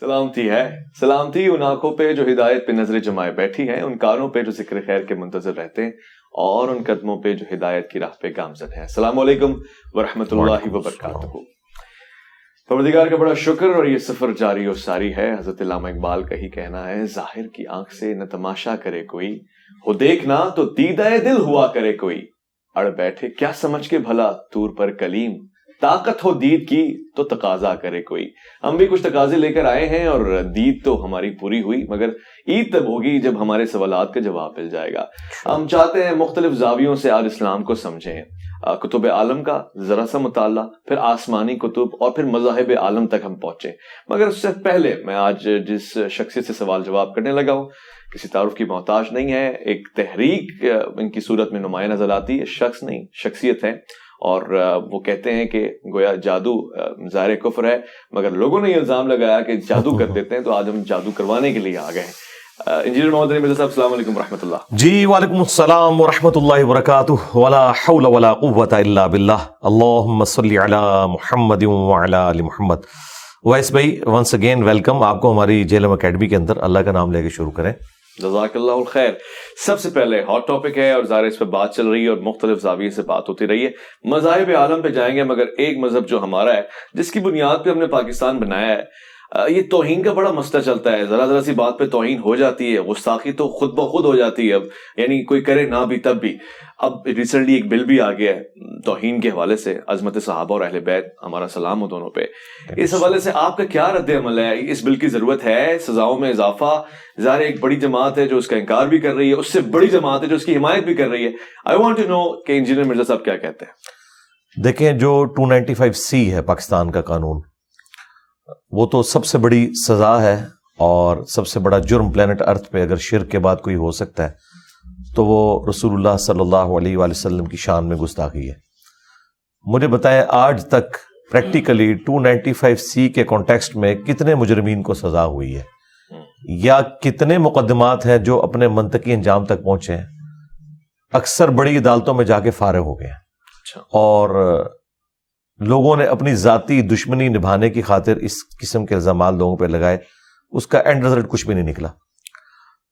سلامتی ہے۔ سلامتی ان آنکھوں پہ جو ہدایت پہ نظر جمائے بیٹھی ہیں ان کانوں پہ جو ذکر خیر کے منتظر رہتے ہیں اور ان قدموں پہ جو ہدایت کی راہ پہ گامزن ہے السلام علیکم ورحمۃ اللہ وبرکاتہ۔ پروردگار کا بڑا شکر اور یہ سفر جاری و ساری ہے۔ حضرت علامہ اقبال کا ہی کہنا ہے ظاہر کی آنکھ سے نہ تماشا کرے کوئی ہو دیکھنا تو دیدہ دل ہوا کرے کوئی۔ اڑ بیٹھے کیا سمجھ کے بھلا تور پر کلیم طاقت ہو دید کی تو تقاضا کرے کوئی۔ ہم بھی کچھ تقاضے لے کر آئے ہیں اور دید تو ہماری پوری ہوئی مگر عید تب ہوگی جب ہمارے سوالات کا جواب مل جائے گا۔ ہم چاہتے ہیں مختلف زاویوں سے آج اسلام کو سمجھیں۔ کتب عالم کا ذرا سا مطالعہ پھر آسمانی کتب اور پھر مذاہب عالم تک ہم پہنچے مگر اس سے پہلے میں آج جس شخصیت سے سوال جواب کرنے لگا ہوں کسی تعارف کی محتاج نہیں ہے۔ ایک تحریک ان کی صورت میں نمایاں نظر آتی ہے شخص نہیں شخصیت ہے۔ اور وہ کہتے ہیں کہ گویا جادو ظاہر کفر ہے، مگر لوگوں نے یہ الزام لگایا کہ جادو کر دیتے ہیں تو آج ہم جادو کروانے کے لیے آ گئے ہیں۔ انجینئر محمد علی مرزا صاحب، السلام علیکم ورحمۃ اللہ۔ جی وعلیکم السلام ورحمۃ اللہ وبرکاتہ۔ ولا حول ولا قوت الا باللہ۔ اللہم صلی علی محمد وعلی آل محمد۔ ویس بھائی ونس اگین ویلکم آپ کو ہماری جیلم اکیڈمی کے اندر اللہ کا نام لے کے شروع کریں۔ جزاک اللہ الخیر سب سے پہلے ہاٹ ٹاپک ہے اور ظاہر اس پہ بات چل رہی ہے اور مختلف زاویے سے بات ہوتی رہی ہے۔ مذاہب عالم پہ جائیں گے مگر ایک مذہب جو ہمارا ہے، جس کی بنیاد پہ ہم نے پاکستان بنایا ہے۔ یہ توہین کا بڑا مسئلہ چلتا ہے۔ ذرا ذرا سی بات پہ توہین ہو جاتی ہے غستاخی تو خود بخود ہو جاتی ہے۔ اب یعنی کوئی کرے نہ بھی تب بھی۔ اب ریسنٹلی ایک بل بھی آ گیا ہے توہین کے حوالے سے، عظمت صحابہ اور اہل بیت، ہمارا سلام ہو دونوں پہ۔ اس حوالے سے آپ کا کیا رد عمل ہے؟ اس بل کی ضرورت ہے سزاؤں میں اضافہ۔ ظاہر ایک بڑی جماعت ہے جو اس کا انکار بھی کر رہی ہے، اس سے بڑی جماعت ہے جو اس کی حمایت بھی کر رہی ہے۔ آئی وانٹ ٹو نو کہ انجینئر مرزا صاحب کیا کہتے ہیں۔ دیکھیں، جو ٹو نائنٹی فائیو سی ہے پاکستان کا قانون وہ تو سب سے بڑی سزا ہے اور سب سے بڑا جرم پلانٹ ارتھ پہ اگر شرک کے بعد کوئی ہو سکتا ہے تو وہ رسول اللہ صلی اللہ علیہ وآلہ وسلم کی شان میں گستاخی ہے۔ مجھے بتائیں آج تک practically two ninety five C کے کانٹیکسٹ میں کتنے مجرمین کو سزا ہوئی ہے؟ یا کتنے مقدمات ہیں جو اپنے منطقی انجام تک پہنچے ہیں؟ اکثر بڑی عدالتوں میں جا کے فارغ ہو گئے ہیں۔ اچھا۔ اور لوگوں نے اپنی ذاتی دشمنی نبھانے کی خاطر اس قسم کے الزامات لوگوں پہ لگائے اس کا اینڈ رزلٹ کچھ بھی نہیں نکلا۔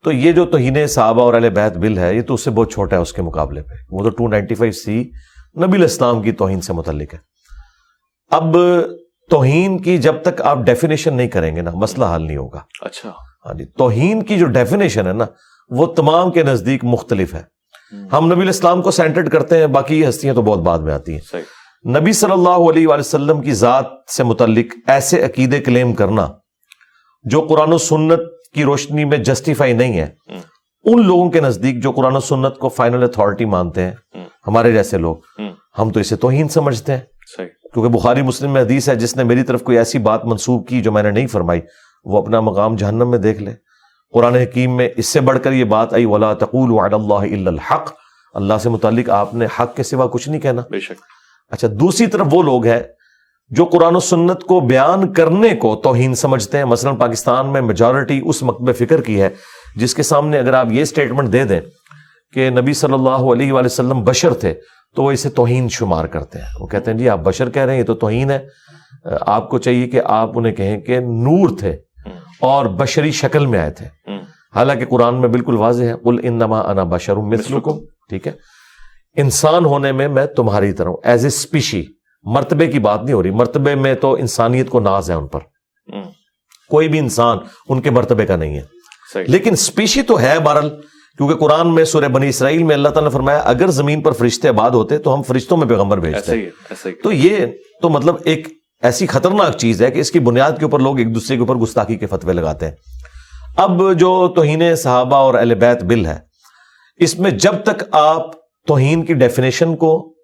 تو یہ جو توہین صحابہ اور علیہ بیت بل ہے یہ تو اس سے بہت چھوٹا ہے اس کے مقابلے پہ۔ وہ تو ٹو نائنٹی فائیو سی نبی الاسلام کی توہین سے متعلق ہے۔ اب توہین کی جب تک آپ ڈیفینیشن نہیں کریں گے نا مسئلہ حل نہیں ہوگا۔ اچھا۔ ہاں جی توہین کی جو ڈیفینیشن ہے نا وہ تمام کے نزدیک مختلف ہے۔ ہم نبی الاسلام کو سینٹرڈ کرتے ہیں باقی ہستیاں تو بہت بعد میں آتی ہیں۔ نبی صلی اللہ علیہ وآلہ وسلم کی ذات سے متعلق ایسے عقیدے کلیم کرنا جو قرآن و سنت کی روشنی میں جسٹیفائی نہیں ہے ان لوگوں کے نزدیک جو قرآن و سنت کو فائنل اتھارٹی مانتے ہیں ہمارے جیسے لوگ ہم تو اسے توہین سمجھتے ہیں۔ کیونکہ بخاری مسلم میں حدیث ہے جس نے میری طرف کوئی ایسی بات منسوخ کی جو میں نے نہیں فرمائی وہ اپنا مقام جہنم میں دیکھ لے۔ قرآن حکیم میں اس سے بڑھ کر یہ بات آئی ولا تقول اللہ الحق۔ اللہ سے متعلق آپ نے حق کے سوا کچھ نہیں کہنا۔ بے شک۔ اچھا دوسری طرف وہ لوگ ہیں جو قرآن و سنت کو بیان کرنے کو توہین سمجھتے ہیں۔ مثلا پاکستان میں میجورٹی اس مکتب فکر کی ہے جس کے سامنے اگر آپ یہ سٹیٹمنٹ دے دیں کہ نبی صلی اللہ علیہ وآلہ وسلم بشر تھے تو وہ اسے توہین شمار کرتے ہیں۔ وہ کہتے ہیں جی آپ بشر کہہ رہے ہیں یہ تو توہین ہے۔ آپ کو چاہیے کہ آپ انہیں کہیں کہ نور تھے اور بشری شکل میں آئے تھے۔ حالانکہ قرآن میں بالکل واضح ہے قل انما انا بشر مثلکم ٹھیک ہے؟ انسان ہونے میں میں تمہاری طرح ایز اے اسپیشی مرتبے کی بات نہیں ہو رہی. مرتبے میں تو انسانیت کو ناز ہے ان پر. کوئی بھی انسان ان کے مرتبے کا نہیں ہے. لیکن اسپیشی تو ہے بہرحال. کیونکہ قرآن میں سورہ بنی اسرائیل میں اللہ تعالیٰ نے فرمایا اگر زمین پر فرشتے آباد ہوتے تو ہم فرشتوں میں پیغمبر بھیجتے. تو یہ تو مطلب ایک ایسی خطرناک چیز ہے کہ اس کی بنیاد کے اوپر لوگ ایک دوسرے کے اوپر گستاخی کے فتوے لگاتے ہیں. اب جو توہین صحابہ اور اہل بیت بل ہے اس میں جب تک آپ توہین کی ڈیفینیشن کو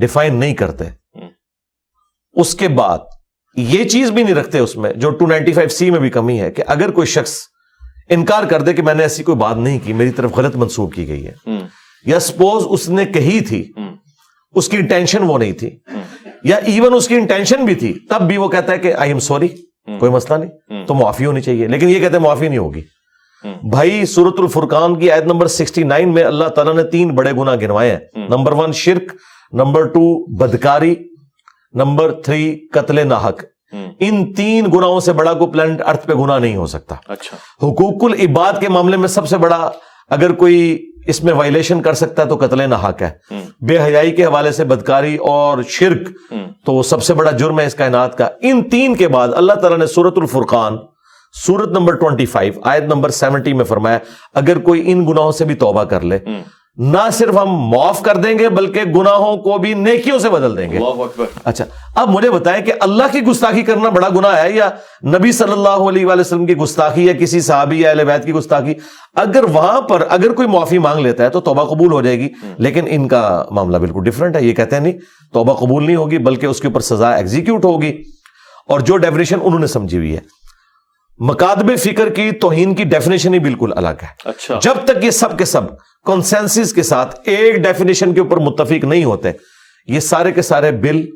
ڈیفائن نہیں کرتے۔ اس کے بعد یہ چیز بھی نہیں رکھتے اس میں جو ٹو نائنٹی فائیو سی میں بھی کمی ہے کہ اگر کوئی شخص انکار کر دے کہ میں نے ایسی کوئی بات نہیں کی میری طرف غلط منسوخ کی گئی ہے۔ یا سپوز اس نے کہی تھی اس کی انٹینشن وہ نہیں تھی۔ یا ایون اس کی انٹینشن بھی تھی تب بھی وہ کہتا ہے کہ آئی ایم سوری کوئی مسئلہ نہیں۔ تو معافی ہونی چاہیے۔ لیکن یہ کہتے ہیں معافی نہیں ہوگی۔ بھائی سورت الفرقان کی آیت نمبر سکسٹی نائن میں اللہ تعالیٰ نے تین بڑے گنا گنوائے ہیں۔ نمبر ون شرک نمبر ٹو بدکاری نمبر تھری قتل ناحق۔ ان تین گناہوں سے بڑا کوئی پلانٹ ارتھ پہ گناہ نہیں ہو سکتا۔ اچھا۔ حقوق العباد کے معاملے میں سب سے بڑا اگر کوئی اس میں وائلیشن کر سکتا ہے تو قتل ناحق ہے۔ بے حیائی کے حوالے سے بدکاری اور شرک تو سب سے بڑا جرم ہے اس کائنات کا۔ ان تین کے بعد اللہ تعالیٰ نے سورت الفرقان سورت نمبر 25 آیت نمبر 70 میں فرمایا اگر کوئی ان گناہوں سے بھی توبہ کر لے نہ صرف ہم معاف کر دیں گے بلکہ گناہوں کو بھی نیکیوں سے بدل دیں گے۔ اچھا اب مجھے بتائیں کہ اللہ کی گستاخی کرنا بڑا گناہ ہے یا نبی صلی اللہ علیہ وآلہ وسلم کی گستاخی یا کسی صحابی یا اہل بیت کی گستاخی؟ اگر وہاں پر اگر کوئی معافی مانگ لیتا ہے تو توبہ قبول ہو جائے گی لیکن ان کا معاملہ بالکل ڈفرنٹ ہے یہ کہتے ہیں نہیں توبہ قبول نہیں ہوگی بلکہ اس کے اوپر سزا ایگزیکیوٹ ہوگی۔ اور جو ڈیفینیشن انہوں نے سمجھی ہوئی ہے مکاتب فکر کی توہین کی ڈیفینیشن ہی بالکل الگ ہے۔ اچھا۔ جب تک یہ سب کے سب کنسنسس کے ساتھ ایک ڈیفینیشن کے اوپر متفق نہیں ہوتے یہ سارے کے سارے بل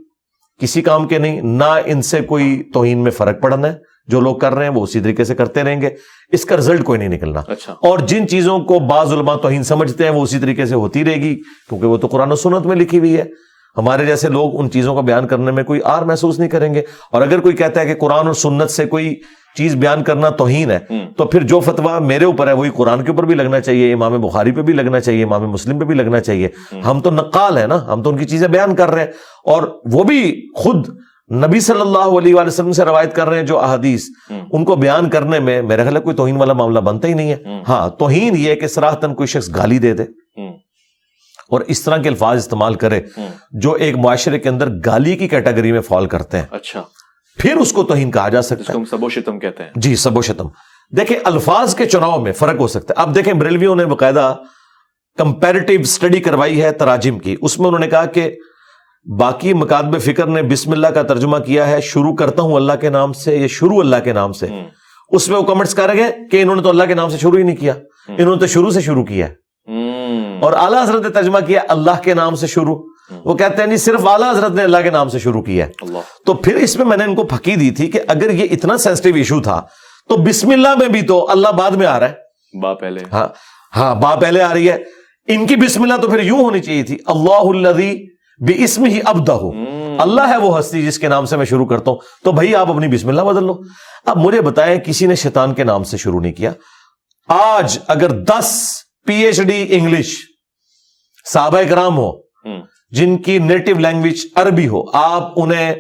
کسی کام کے نہیں نہ ان سے کوئی توہین میں فرق پڑنا ہے۔ جو لوگ کر رہے ہیں وہ اسی طریقے سے کرتے رہیں گے۔ اس کا رزلٹ کوئی نہیں نکلنا۔ اچھا۔ اور جن چیزوں کو بعض علماء توہین سمجھتے ہیں وہ اسی طریقے سے ہوتی رہے گی کیونکہ وہ تو قرآن و سنت میں لکھی ہوئی ہے۔ ہمارے جیسے لوگ ان چیزوں کا بیان کرنے میں کوئی آر محسوس نہیں کریں گے۔ اور اگر کوئی کہتا ہے کہ قرآن اور سنت سے کوئی چیز بیان کرنا توہین ہے تو پھر جو فتویٰ میرے اوپر ہے وہی قرآن کے اوپر بھی لگنا چاہیے امام بخاری پہ بھی لگنا چاہیے امام مسلم پہ بھی لگنا چاہیے۔ ہم تو نقال ہیں نا ہم تو ان کی چیزیں بیان کر رہے ہیں۔ اور وہ بھی خود نبی صلی اللہ علیہ وآلہ وسلم سے روایت کر رہے ہیں جو احادیث۔ ان کو بیان کرنے میں میرے خیال کوئی توہین والا معاملہ بنتا ہی نہیں ہے۔ ہاں توہین یہ کہ سراہتن کوئی شخص گالی دے دے۔ اور اس طرح کے الفاظ استعمال کرے۔ جو ایک معاشرے کے اندر گالی کی کیٹیگری میں فال کرتے ہیں۔ اچھا۔ پھر اس کو توہین کہا جا سکتا کو ہم سبو شتم کہتے ہیں۔ ہے جی سب و شتم دیکھیں الفاظ کے چناؤ میں فرق ہو سکتا ہے۔ اب دیکھیں بریلویوں نے باقاعدہ کمپیریٹیو اسٹڈی کروائی ہے تراجم کی۔ اس میں انہوں نے کہا کہ باقی مکاتب فکر نے بسم اللہ کا ترجمہ کیا ہے شروع کرتا ہوں اللہ کے نام سے یہ شروع اللہ کے نام سے۔ اس میں وہ کمنٹس کر گئے کہ انہوں نے تو اللہ کے نام سے شروع ہی نہیں کیا۔ انہوں نے تو شروع سے شروع کیا۔ ہے اور اعلیٰ حضرت نے ترجمہ کیا اللہ کے نام سے شروع۔ وہ کہتے ہیں نہیں صرف اعلیٰ حضرت نے اللہ کے نام سے شروع کیا ہے۔ تو پھر اس میں میں نے ان کو پھکی دی تھی کہ اگر یہ اتنا سینسٹیو ایشو تھا تو بسم اللہ میں بھی تو اللہ بعد میں آ رہا ہے۔ با پہلے۔ ہاں ہاں با پہلے آ رہی ہے۔ ان کی بسم اللہ تو پھر یوں ہونی چاہیے تھی اللہ الذی بسم ہی ابدہ ہوں۔ اللہ ہے وہ ہستی جس کے نام سے میں شروع کرتا ہوں۔ تو بھائی آپ اپنی بسم اللہ بدل لو۔ اب مجھے بتائیں کسی نے شیطان کے نام سے شروع نہیں کیا؟ آج اگر دس پی ایچ ڈی انگلش صحابہ کرام ہو جن کی نیٹو لینگویج عربی ہو۔ آپ انہیں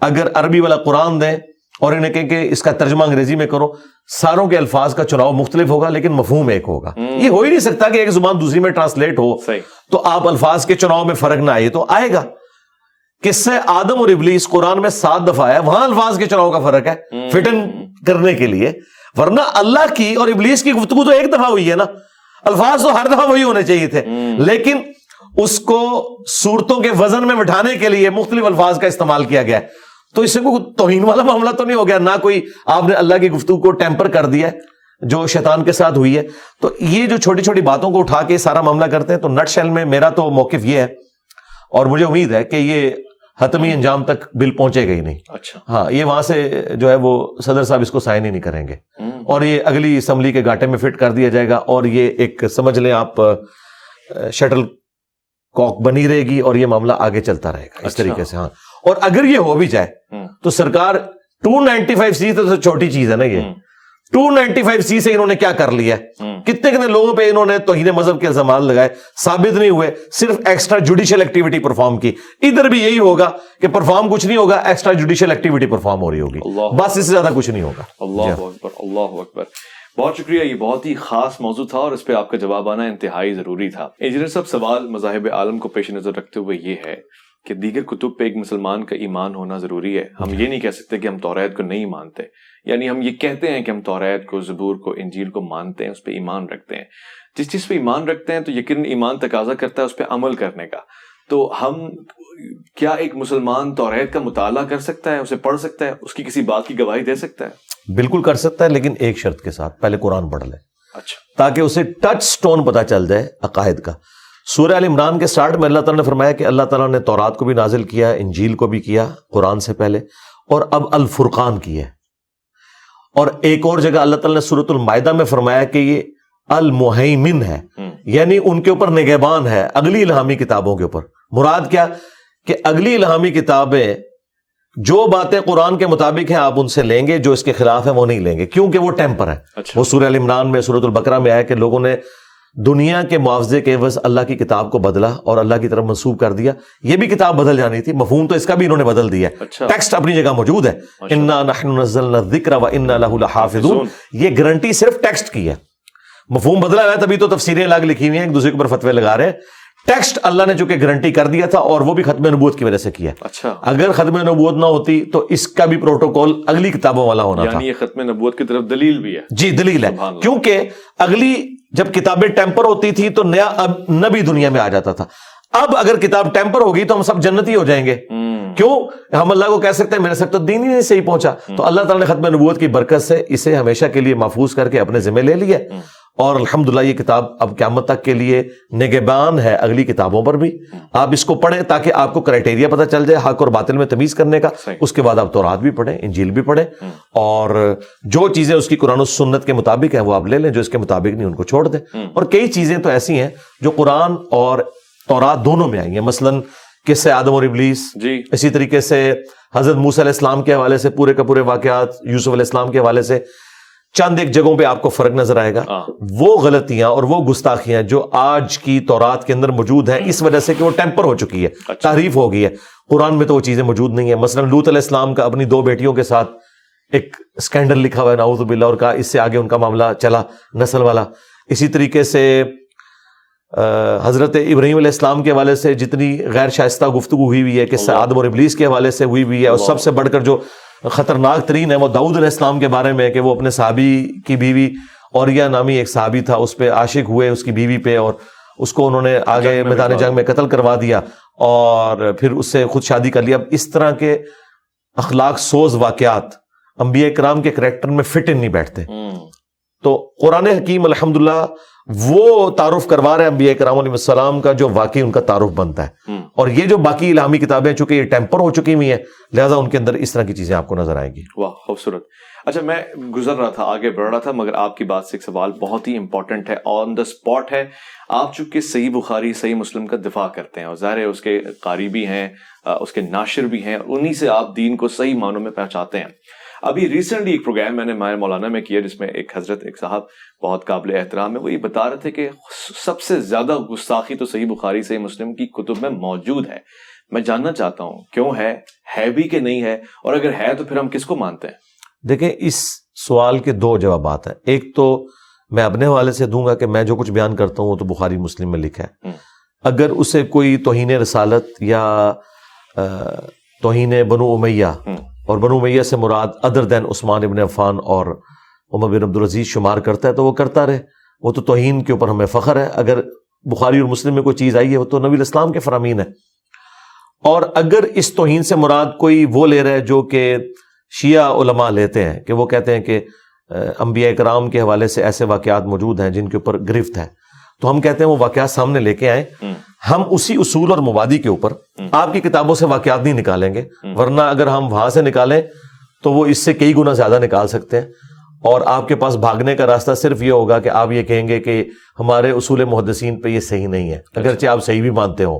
اگر عربی والا قرآن دیں اور انہیں کہیں کہ اس کا ترجمہ انگریزی میں کرو ساروں کے الفاظ کا چناؤ مختلف ہوگا لیکن مفہوم ایک ہوگا۔ یہ ہو ہی نہیں سکتا کہ ایک زبان دوسری میں ٹرانسلیٹ ہو۔ صحیح۔ تو آپ الفاظ کے چناؤ میں فرق نہ آئے تو آئے گا۔ کس سے آدم اور ابلیس قرآن میں سات دفعہ ہے وہاں الفاظ کے چناؤ کا فرق ہے۔ فٹن کرنے کے لیے۔ ورنہ اللہ کی اور ابلیس کی گفتگو تو ایک دفعہ ہوئی ہے نا۔ الفاظ تو ہر دفعہ وہی ہونے چاہیے تھے۔ لیکن اس کو صورتوں کے وزن میں بٹھانے کے لیے مختلف الفاظ کا استعمال کیا گیا ہے۔ تو اس سے کوئی توہین والا معاملہ تو نہیں ہو گیا نہ کوئی آپ نے اللہ کی گفتگو کو ٹیمپر کر دیا ہے جو شیطان کے ساتھ ہوئی ہے۔ تو یہ جو چھوٹی چھوٹی باتوں کو اٹھا کے سارا معاملہ کرتے ہیں تو نٹ شیل میں میرا تو موقف یہ ہے۔ اور مجھے امید ہے کہ یہ حتمی انجام تک بل پہنچے گا ہی نہیں۔ اچھا۔ ہاں یہ وہاں سے جو ہے وہ صدر صاحب اس کو سائن ہی نہیں کریں گے۔ اور یہ اگلی اسمبلی کے گاٹے میں فٹ کر دیا جائے گا۔ اور یہ ایک سمجھ لیں آپ شٹل کاک بنی رہے گی اور یہ معاملہ آگے چلتا رہے گا اس اچھا۔ طریقے سے ہاں۔ اور اگر یہ ہو بھی جائے۔ تو سرکار ٹو نائنٹی فائیو سی تو چھوٹی چیز ہے نا یہ۔ ٹو نائنٹی فائیو سی سے انہوں نے کیا کر لیا۔ کتنے کتنے لوگوں پہ انہوں نے توہین مذہب کے الزامات لگائے ثابت نہیں ہوئے صرف ایکسٹرا جوڈیشل ایکٹیویٹی پرفارم کی۔ ادھر بھی یہی ہوگا کہ پرفارم کچھ نہیں ہوگا ایکسٹرا جوڈیشل ایکٹیویٹی پرفارم ہو رہی ہوگی۔ بس اس سے زیادہ کچھ نہیں ہوگا۔ اللہ اکبر اللہ اکبر۔ بہت شکریہ، یہ بہت ہی خاص موضوع تھا اور اس پہ آپ کا جواب آنا انتہائی ضروری تھا۔ انجینئر صاحب، سوال مذاہب عالم کو پیش نظر رکھتے ہوئے یہ ہے کہ دیگر کتب پہ ایک مسلمان کا ایمان ہونا ضروری ہے۔ ہم یہ نہیں کہہ سکتے کہ ہم توریت کو نہیں مانتے۔ یعنی ہم یہ کہتے ہیں کہ ہم توریت کو، زبور کو، انجیل کو مانتے ہیں، اس پہ ایمان رکھتے ہیں۔ جس چیز پہ ایمان رکھتے ہیں تو یقیناً ایمان تقاضا کرتا ہے اس پہ عمل کرنے کا۔ تو ہم کیا ایک مسلمان توریت کا مطالعہ کر سکتا ہے، اسے پڑھ سکتا ہے، اس کی کسی بات کی گواہی دے سکتا ہے؟ بالکل کر سکتا ہے لیکن ایک شرط کے ساتھ پہلے قرآن پڑھ لے۔ اچھا۔ تاکہ اسے ٹچ سٹون پتا چل جائے عقائد کا۔ سورہ عال عمران کے سٹارٹ میں اللہ تعالیٰ نے فرمایا کہ اللہ تعالیٰ نے تورات کو بھی نازل کیا انجیل کو بھی کیا قرآن سے پہلے اور اب الفرقان کی ہے۔ اور ایک اور جگہ اللہ تعالیٰ نے صورت المائدہ میں فرمایا کہ یہ المحیمن ہے۔ یعنی ان کے اوپر نگہبان ہے اگلی الہامی کتابوں کے اوپر۔ مراد کیا؟ کہ اگلی الہامی کتابیں جو باتیں قرآن کے مطابق ہیں آپ ان سے لیں گے جو اس کے خلاف ہیں وہ نہیں لیں گے کیونکہ وہ ٹیمپر ہے۔ اچھا۔ وہ سورہ عمران میں سورت البقرہ میں آیا کہ لوگوں نے دنیا کے معاوضے کے عوض اللہ کی کتاب کو بدلا اور اللہ کی طرف منسوخ کر دیا۔ یہ بھی کتاب بدل جانی تھی مفہوم تو اس کا بھی انہوں نے بدل دیا ہے۔ اچھا۔ ٹیکسٹ اپنی جگہ موجود ہے۔ انا نحن الذکر و انا یہ گارنٹی صرف ٹیکسٹ کی ہے۔ مفہوم بدلا ہوا ہے تبھی تو تفسیریں الگ لکھی ہوئی ہیں ایک دوسرے کے اوپر فتوے لگا رہے ہیں۔ ٹیکسٹ اللہ نے چونکہ گارنٹی کر دیا تھا اور وہ بھی ختم نبوت کی وجہ سے کیا اچھا۔ اگر ختم نبوت نہ ہوتی تو اس کا بھی پروٹوکول اگلی کتابوں والا ہونا تھا۔ یعنی یہ ختم نبوت کی طرف دلیل بھی ہے۔ جی دلیل ہے۔ کیونکہ اگلی جب کتابیں ٹیمپر ہوتی تھی تو نیا اب نبی دنیا میں آ جاتا تھا۔ اب اگر کتاب ٹیمپر ہوگی تو ہم سب جنتی ہو جائیں گے۔ کیوں؟ ہم اللہ کو کہہ سکتے ہیں میرے ساتھ تو دین ہی نہیں صحیح پہنچا۔ تو اللہ تعالیٰ نے ختم نبوت کی برکت سے اسے ہمیشہ کے لیے محفوظ کر کے اپنے ذمہ لے لیا۔ اور الحمدللہ یہ کتاب اب قیامت تک کے لیے نگبان ہے اگلی کتابوں پر بھی۔ آپ اس کو پڑھیں تاکہ آپ کو کرائٹیریا پتہ چل جائے حق اور باطل میں تمیز کرنے کا۔ اس کے بعد آپ تورات بھی پڑھیں انجیل بھی پڑھیں۔ اور جو چیزیں اس کی قرآن و سنت کے مطابق ہیں وہ آپ لے لیں جو اس کے مطابق نہیں ان کو چھوڑ دیں۔ اور کئی چیزیں تو ایسی ہیں جو قرآن اور تورات دونوں میں آئی ہیں۔ مثلاً کس سے آدم اور ابلیس۔ جی۔ اسی طریقے سے حضرت موسیٰ علیہ السلام کے حوالے سے پورے کا پورے واقعات یوسف علیہ السلام کے حوالے سے چند ایک جگہوں پہ آپ کو فرق نظر آئے گا ہاں وہ غلطیاں اور وہ گستاخیاں جو آج کی تورات کے اندر موجود ہیں اس وجہ سے کہ وہ ٹیمپر ہو چکی ہے اچھا۔ تعریف ہو گئی ہے قرآن میں تو وہ چیزیں موجود نہیں ہیں مثلا لوت علیہ السلام کا اپنی دو بیٹیوں کے ساتھ ایک اسکینڈل لکھا ہوا ہے نعوذ باللہ اور کہا اس سے آگے ان کا معاملہ چلا نسل والا اسی طریقے سے حضرت ابراہیم علیہ السلام کے حوالے سے جتنی غیر شائستہ گفتگو ہوئی ہوئی ہے کہ۔ آدم اور ابلیس کے حوالے سے ہوئی ہوئی ہے اور۔ سب سے بڑھ کر جو خطرناک ترین ہے وہ داؤد علیہ السلام کے بارے میں کہ وہ اپنے صحابی کی بیوی اوریا نامی ایک صحابی تھا اس پہ عاشق ہوئے اس کی بیوی پہ اور اس کو انہوں نے آگے میدان جنگ میں قتل کروا دیا اور پھر اس سے خود شادی کر لیا اب اس طرح کے اخلاق سوز واقعات انبیاء کرام کے کریکٹر میں فٹ ان نہیں بیٹھتے۔ تو قرآن حکیم الحمدللہ وہ تعارف کروا رہے ہیں انبیاء کرام علیہ السلام کا جو واقعی ان کا تعارف بنتا ہے۔ اور یہ جو باقی الہامی کتابیں چونکہ یہ ٹیمپر ہو چکی ہوئی ہیں، لہذا ان کے اندر اس طرح کی چیزیں آپ کو نظر آئیں گی۔ واہ، خوبصورت۔ اچھا میں گزر رہا تھا، آگے بڑھ رہا تھا، مگر آپ کی بات سے ایک سوال بہت ہی امپورٹنٹ ہے آن دا اسپاٹ ہے۔ آپ چونکہ صحیح بخاری، صحیح مسلم کا دفاع کرتے ہیں، اور ظاہر ہے اس کے قاری بھی ہیں اس کے ناشر بھی ہیں، انہی سے آپ دین کو صحیح معنوں میں پہنچاتے ہیں۔ ابھی ریسنٹلی ایک پروگرام میں نے مایا مولانا میں کیا جس میں ایک حضرت ایک صاحب بہت قابل احترام ہے وہ یہ بتا رہے تھے کہ سب سے زیادہ گستاخی تو صحیح بخاری صحیح مسلم کی کتب میں موجود ہے۔ میں جاننا چاہتا ہوں کیوں ہے؟ ہے بھی کہ نہیں ہے؟ اور اگر ہے تو پھر ہم کس کو مانتے ہیں؟ دیکھیں اس سوال کے دو جوابات ہیں۔ ایک تو میں اپنے حوالے سے دوں گا کہ میں جو کچھ بیان کرتا ہوں وہ تو بخاری مسلم میں لکھا ہے۔ اگر اسے کوئی توہین رسالت یا توہین بنو امیہ۔ اور بنو امیہ سے مراد ادر دین عثمان ابن عفان اور عمر بن عبدالعزیز شمار کرتا ہے تو وہ کرتا رہے۔ وہ تو توہین کے اوپر ہمیں فخر ہے۔ اگر بخاری اور مسلم میں کوئی چیز آئی ہے، وہ تو نبی الاسلام کے فرامین ہے۔ اور اگر اس توہین سے مراد کوئی وہ لے رہا ہے جو کہ شیعہ علماء لیتے ہیں، کہ وہ کہتے ہیں کہ انبیاء کرام کے حوالے سے ایسے واقعات موجود ہیں جن کے اوپر گرفت ہے۔ تو ہم کہتے ہیں وہ واقعات سامنے لے کے آئیں۔ ہم اسی اصول اور مبادی کے اوپر۔ آپ کی کتابوں سے واقعات نہیں نکالیں گے۔ ورنہ اگر ہم وہاں سے نکالیں تو وہ اس سے کئی گنا زیادہ نکال سکتے ہیں اور آپ کے پاس بھاگنے کا راستہ صرف یہ ہوگا کہ آپ یہ کہیں گے کہ ہمارے اصول محدثین پہ یہ صحیح نہیں ہے اگرچہ آپ صحیح بھی مانتے ہو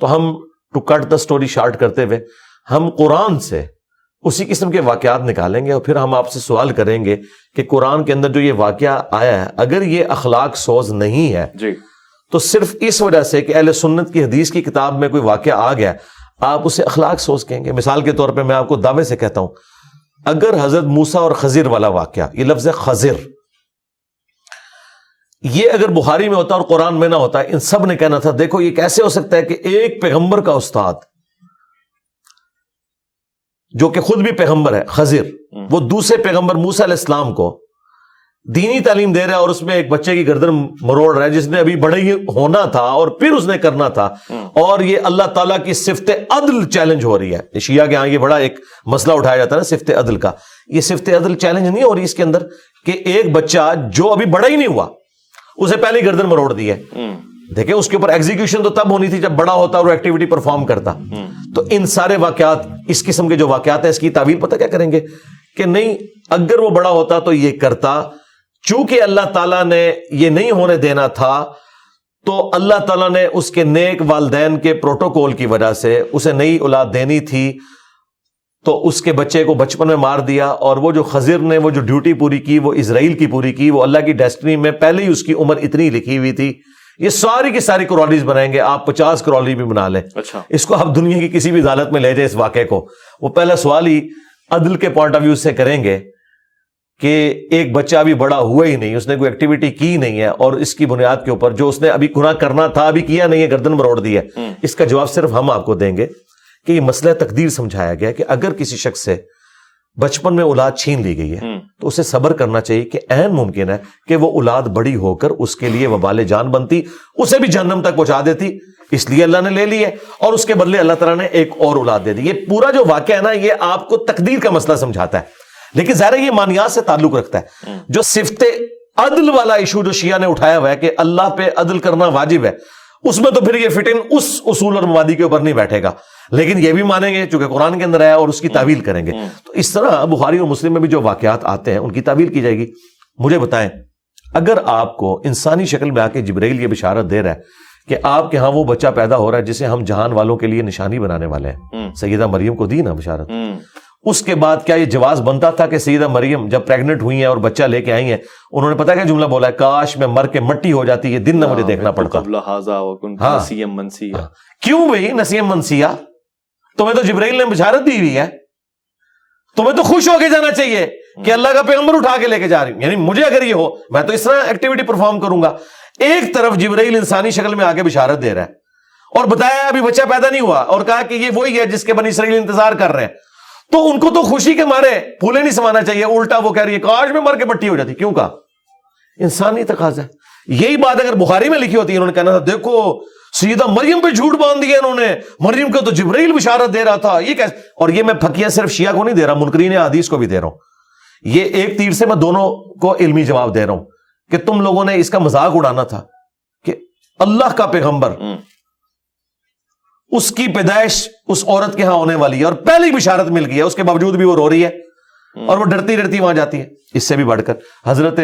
تو ہم to cut the story short کرتے ہوئے ہم قرآن سے اسی قسم کے واقعات نکالیں گے اور پھر ہم آپ سے سوال کریں گے کہ قرآن کے اندر جو یہ واقعہ آیا ہے اگر یہ اخلاق سوز نہیں ہے جی۔ تو صرف اس وجہ سے کہ اہل سنت کی حدیث کی کتاب میں کوئی واقعہ آ گیا آپ اسے اخلاق سوز کہیں گے؟ مثال کے طور پہ میں آپ کو دعوے سے کہتا ہوں اگر حضرت موسا اور خزیر والا واقعہ یہ لفظ ہے خزر یہ اگر بخاری میں ہوتا اور قرآن میں نہ ہوتا ان سب نے کہنا تھا دیکھو یہ کیسے ہو سکتا ہے کہ ایک پیغمبر کا استاد جو کہ خود بھی پیغمبر ہے خزیر وہ دوسرے پیغمبر موسا علیہ السلام کو دینی تعلیم دے رہا ہے اور اس میں ایک بچے کی گردن مروڑ رہا ہے جس نے ابھی بڑے ہی ہونا تھا اور پھر اس نے کرنا تھا۔ اور یہ اللہ تعالیٰ کی صفت عدل چیلنج ہو رہی ہے۔ شیعہ کے ہاں یہ بڑا ایک مسئلہ اٹھایا جاتا ہے نا صفت عدل کا۔ یہ صفت عدل چیلنج نہیں ہو رہی اس کے اندر کہ ایک بچہ جو ابھی بڑا ہی نہیں ہوا اسے پہلے گردن مروڑ دی ہے۔ دیکھیں اس کے اوپر ایگزیکیوشن تو تب ہونی تھی جب بڑا ہوتا اور ایکٹیویٹی پرفارم کرتا۔ تو ان سارے واقعات، اس قسم کے جو واقعات ہیں، اس کی تعویل پتہ کیا کریں گے؟ کہ نہیں، اگر وہ بڑا ہوتا تو یہ کرتا، چونکہ اللہ تعالیٰ نے یہ نہیں ہونے دینا تھا، تو اللہ تعالیٰ نے اس کے نیک والدین کے پروٹوکول کی وجہ سے اسے نئی اولاد دینی تھی، تو اس کے بچے کو بچپن میں مار دیا، اور وہ جو خزر نے وہ جو ڈیوٹی پوری کی، وہ اسرائیل کی پوری کی، وہ اللہ کی ڈیسٹنی میں پہلے ہی اس کی عمر اتنی لکھی ہوئی تھی یہ ساری کی ساری کرالز بنائیں گے آپ پچاس کرالز بھی بنا لیں۔ اچھا۔ اس کو آپ دنیا کی کسی بھی عدالت میں لے جائیں اس واقعے کو۔ وہ پہلا سوال ہی عدل کے پوائنٹ آف ویو سے کریں گے کہ ایک بچہ ابھی بڑا ہوا ہی نہیں اس نے کوئی ایکٹیویٹی کی نہیں ہے اور اس کی بنیاد کے اوپر جو اس نے ابھی گناہ کرنا تھا ابھی کیا نہیں ہے گردن مروڑ دی ہے۔ اس کا جواب صرف ہم آپ کو دیں گے کہ یہ مسئلہ تقدیر سمجھایا گیا کہ اگر کسی شخص سے بچپن میں اولاد چھین لی گئی ہے۔ تو اسے صبر کرنا چاہیے کہ عین ممکن ہے کہ وہ اولاد بڑی ہو کر اس کے لیے وبال جان بنتی اسے بھی جہنم تک پہنچا دیتی۔ اس لیے اللہ نے لے لی ہے اور اس کے بدلے اللہ تعالیٰ نے ایک اور اولاد دے دی۔ یہ پورا جو واقعہ ہے نا یہ آپ کو تقدیر کا مسئلہ سمجھاتا ہے۔ لیکن ظاہر یہ مانیات سے تعلق رکھتا ہے۔ جو صفت عدل والا ایشو جو شیعہ نے اٹھایا ہوا ہے کہ اللہ پہ عدل کرنا واجب ہے اس میں تو پھر یہ فٹ ان اس اصول اور مبادی کے اوپر نہیں بیٹھے گا۔ لیکن یہ بھی مانیں گے چونکہ قرآن کے اندر ہے اور اس کی تعویل کریں گے۔ تو اس طرح بخاری اور مسلم میں بھی جو واقعات آتے ہیں ان کی تعویل کی جائے گی۔ مجھے بتائیں اگر آپ کو انسانی شکل میں آ کے جبرائیل یہ بشارت دے رہا ہے کہ آپ کے ہاں وہ بچہ پیدا ہو رہا ہے جسے ہم جہان والوں کے لیے نشانی بنانے والے ہیں۔ سیدہ مریم کو دی نا بشارت۔ اس کے بعد کیا یہ جواز بنتا تھا کہ سیدہ مریم جب پریگنٹ ہوئی ہیں اور بچہ لے کے آئی ہیں انہوں نے پتا کیا جملہ بولا ہے کاش میں مر کے مٹی ہو جاتی یہ دن نہ مجھے دیکھنا پڑتا۔ ہاں۔ نسیم منسیا کیوں بھائی نسیم منسیا تمہیں تو جبرائیل نے بشارت دی ہوئی ہے۔ تمہیں تو خوش ہو کے جانا چاہیے کہ اللہ کا پیغمبر اٹھا کے لے کے جا رہی ہوں یعنی مجھے اگر یہ ہو میں تو اس طرح ایکٹیویٹی پرفارم کروں گا۔ ایک طرف جبرائیل انسانی شکل میں آگے بشارت دے رہا ہے اور بتایا ابھی بچہ پیدا نہیں ہوا اور کہا کہ یہ وہی ہے جس کے بنی اسرائیل انتظار کر رہے ہیں۔ تو ان کو تو خوشی کے مارے پھولے نہیں سمانا چاہیے، الٹا وہ کہہ رہی ہے کاش میں مر کے مٹی ہو جاتی، کیوں کہا؟ انسانی تقاضا ہے۔ یہی بات اگر بخاری میں لکھی ہوتی ہے انہوں نے کہنا تھا، دیکھو سیدھا مریم پہ جھوٹ باندھ دیا انہوں نے، مریم کو تو جبرائیل بشارت دے رہا تھا، یہ کیسے؟ اور یہ میں پھکیا صرف شیعہ کو نہیں دے رہا، منکرین حدیث کو بھی دے رہا ہوں۔ یہ ایک تیر سے میں دونوں کو علمی جواب دے رہا ہوں کہ تم لوگوں نے اس کا مذاق اڑانا تھا کہ اللہ کا پیغمبر اس کی پیدائش اس عورت کے ہاں ہونے والی ہے اور پہلی بشارت مل گئی ہے اس کے باوجود بھی وہ رو رہی ہے اور وہ ڈرتی ڈرتی وہاں جاتی ہے۔ اس سے بھی بڑھ کر حضرت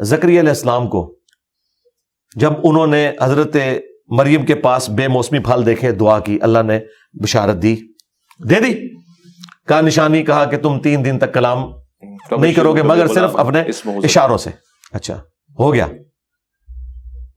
زکری علیہ السلام کو جب انہوں نے حضرت مریم کے پاس بے موسمی پھل دیکھے دعا کی اللہ نے بشارت دی۔ دے دی۔ کا نشانی کہا کہ تم تین دن تک کلام نہیں کرو گے مگر صرف اپنے اشاروں سے۔ اچھا ہو گیا۔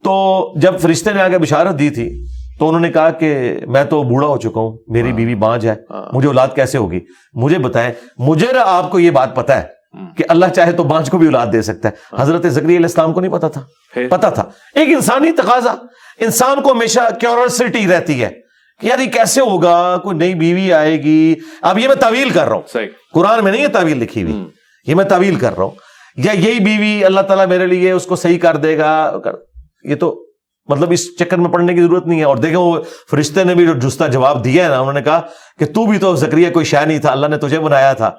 تو جب فرشتے نے آگے بشارت دی تھی تو انہوں نے کہا کہ میں تو بوڑھا ہو چکا ہوں میری بیوی بانج ہے ہاں۔ مجھے اولاد کیسے ہوگی؟ مجھے بتائیں مجھے نہ آپ کو یہ بات پتا ہے کہ اللہ چاہے تو بانج کو بھی اولاد دے سکتا ہے۔ حضرت زکری علیہ السلام کو نہیں پتا تھا؟ پتا تھا۔ ایک انسانی تقاضا انسان کو ہمیشہ کیورسٹی رہتی ہے کہ یار یہ کیسے ہوگا؟ کوئی نئی بیوی آئے گی۔ اب یہ میں تعویل کر رہا ہوں۔ قرآن میں نہیں یہ تعویل لکھی ہوئی۔ یہ میں تعویل کر رہا ہوں۔ یا یہی بیوی اللہ تعالیٰ میرے لیے اس کو صحیح کر دے گا۔ یہ تو مطلب اس چکر میں پڑنے کی ضرورت نہیں ہے۔ اور دیکھیں وہ فرشتے نے بھی جو جستا جواب دیا ہے نا انہوں نے کہا کہ تو بھی تو زکریہ کوئی شہ نہیں تھا اللہ نے تجھے بنایا تھا۔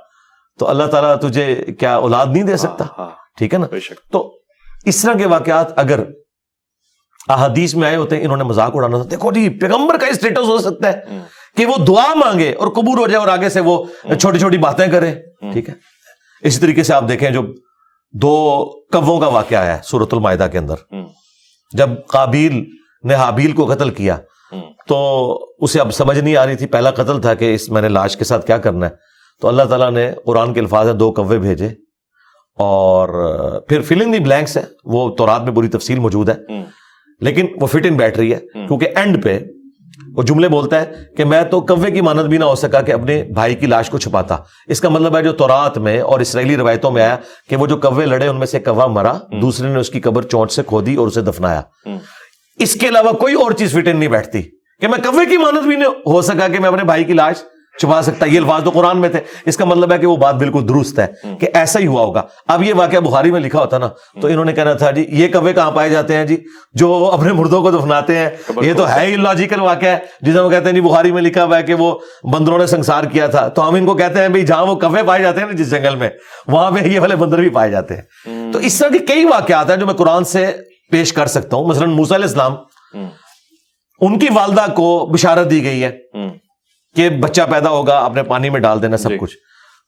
تو اللہ تعالیٰ تجھے کیا اولاد نہیں دے سکتا؟ ہاں، ہاں، ٹھیک ہے نا؟ تو اس طرح کے واقعات اگر احادیث میں آئے ہوتے ہیں انہوں نے مذاق اڑانا تھا۔ دیکھو جی پیغمبر کا اسٹیٹس ہو سکتا ہے ہوں۔ کہ وہ دعا مانگے اور قبول ہو جائے اور آگے سے وہ چھوٹی چھوٹی باتیں کرے۔ ٹھیک ہے؟ اسی طریقے سے آپ دیکھیں جو دو کبوں کا واقعہ ہے سورت المائدہ کے اندر۔ جب قابیل نے حابیل کو قتل کیا۔ تو اسے اب سمجھ نہیں آ رہی تھی پہلا قتل تھا کہ اس میں نے لاش کے ساتھ کیا کرنا ہے تو اللہ تعالیٰ نے قرآن کے الفاظ دو کوے بھیجے اور پھر فلنگ دی بلینکس ہے وہ تورات میں بری تفصیل موجود ہے۔ لیکن وہ فٹ ان بیٹھ رہی ہے۔ کیونکہ اینڈ پہ وہ جملے بولتا ہے کہ میں تو کوے کی مانت بھی نہ ہو سکا کہ اپنے بھائی کی لاش کو چھپاتا۔ اس کا مطلب ہے جو تورات میں اور اسرائیلی روایتوں میں آیا کہ وہ جو کوے لڑے ان میں سے کوا مرا دوسرے نے اس کی قبر چونٹ سے کھودی اور اسے دفنایا۔ اس کے علاوہ کوئی اور چیز فٹ ان نہیں بیٹھتی کہ میں کوے کی مانت بھی نہیں ہو سکا کہ میں اپنے بھائی کی لاش چھپا سکتا یہ الفاظ تو قرآن میں تھے۔ اس کا مطلب ہے کہ وہ بات بالکل درست ہے کہ ایسا ہی ہوا ہوگا۔ اب یہ واقعہ بخاری میں لکھا ہوتا نا تو انہوں نے کہنا تھا جی یہ کوے کہاں پائے جاتے ہیں جی؟ جو اپنے مردوں کو دفناتے ہیں۔ یہ تو ہے ہی لاجیکل واقعہ ہے۔ جسے وہ کہتے ہیں جی بخاری میں لکھا ہوا ہے کہ وہ بندروں نے سنسار کیا تھا۔ تو ہم ان کو کہتے ہیں بھائی جہاں وہ کوے پائے جاتے ہیں نا جس جنگل میں وہاں پہ یہ والے بندر بھی پائے جاتے ہیں۔ تو اس طرح کے کئی واقعات ہیں جو میں قرآن سے پیش کر سکتا ہوں۔ مثلاً موسیٰ علیہ السلام۔ ان کی والدہ کو بشارت دی گئی ہے۔ کہ بچہ پیدا ہوگا اپنے پانی میں ڈال دینا سب جی۔ کچھ۔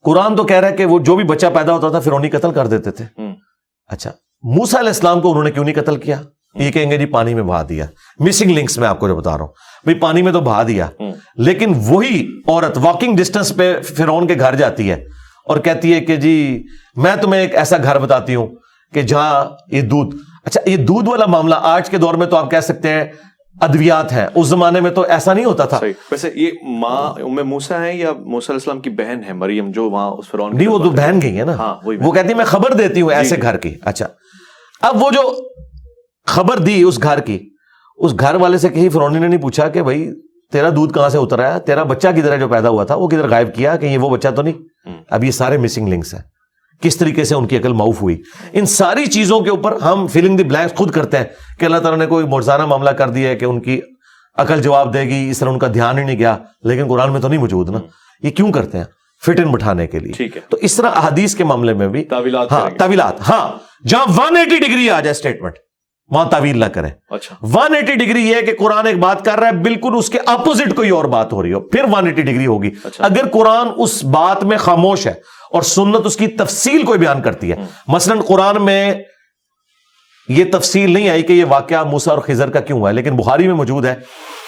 قرآن تو کہہ رہا ہے کہ وہ جو بھی بچہ پیدا ہوتا تھا پھر انہیں قتل کر دیتے تھے۔ اچھا موسا علیہ السلام کو انہوں نے کیوں نہیں قتل کیا؟ یہ کہیں گے جی پانی میں بہا دیا۔ مسنگ لنکس میں آپ کو جو بتا رہا ہوں۔ بھائی پانی میں تو بہا دیا۔ لیکن وہی عورت واکنگ ڈسٹینس پہ فرون کے گھر جاتی ہے اور کہتی ہے کہ جی میں تمہیں ایک ایسا گھر بتاتی ہوں کہ جہاں یہ دودھ۔ اچھا یہ دودھ والا معاملہ آج کے دور میں تو آپ کہہ سکتے ہیں ادویات ہیں۔ اس زمانے میں تو ایسا نہیں ہوتا تھا۔ ویسے یہ ماں ام موسا ہے یا موسیٰ علیہ السلام کی بہن ہے؟ مریم جو وہاں اس فرعون نہیں وہ تو بہن گئی ہے نا۔ ہاں، وہ کہتی ہے میں خبر دیتی ہوں ایسے گھر کی۔ اچھا۔ اب وہ جو خبر دی اس گھر کی اس گھر والے سے کہیں فرونی نے نہیں پوچھا کہ بھائی تیرا دودھ کہاں سے اتر آیا؟ تیرا بچہ کدھر ہے جو پیدا ہوا تھا؟ وہ کدھر غائب کیا کہ یہ وہ بچہ تو نہیں؟ اب یہ سارے مسنگ لنکس ہیں۔ کس طریقے سے ان کی عقل معاف ہوئی؟ ان ساری چیزوں کے اوپر ہم فلنگ دی بلینکس خود کرتے ہیں کہ اللہ تعالیٰ نے کوئی مرزانہ معاملہ کر دیا ہے کہ ان کی عقل جواب دے گی اس طرح ان کا دھیان ہی نہیں گیا۔ لیکن قرآن میں تو نہیں موجود نا۔ یہ کیوں کرتے ہیں؟ فٹ ان بٹھانے کے لیے۔ تو اس طرح احادیث کے معاملے میں بھی تعویلات ہاں۔ تعویلات۔ ہاں جہاں ون ایٹی ڈگری آ جائے اسٹیٹمنٹ وہاں تعویل نہ کریں۔ ون ایٹی ڈگری یہ ہے کہ قرآن ایک بات کر رہا ہے بالکل اس کے اپوزٹ کوئی اور بات ہو رہی ہو۔ پھر ون ایٹی ڈگری ہوگی۔ اچھا۔ اگر قرآن اس بات میں خاموش ہے اور سنت اس کی تفصیل کوئی بیان کرتی ہے مثلا قرآن میں یہ تفصیل نہیں آئی کہ یہ واقعہ موسا اور خزر کا کیوں ہوا ہے لیکن بخاری میں موجود ہے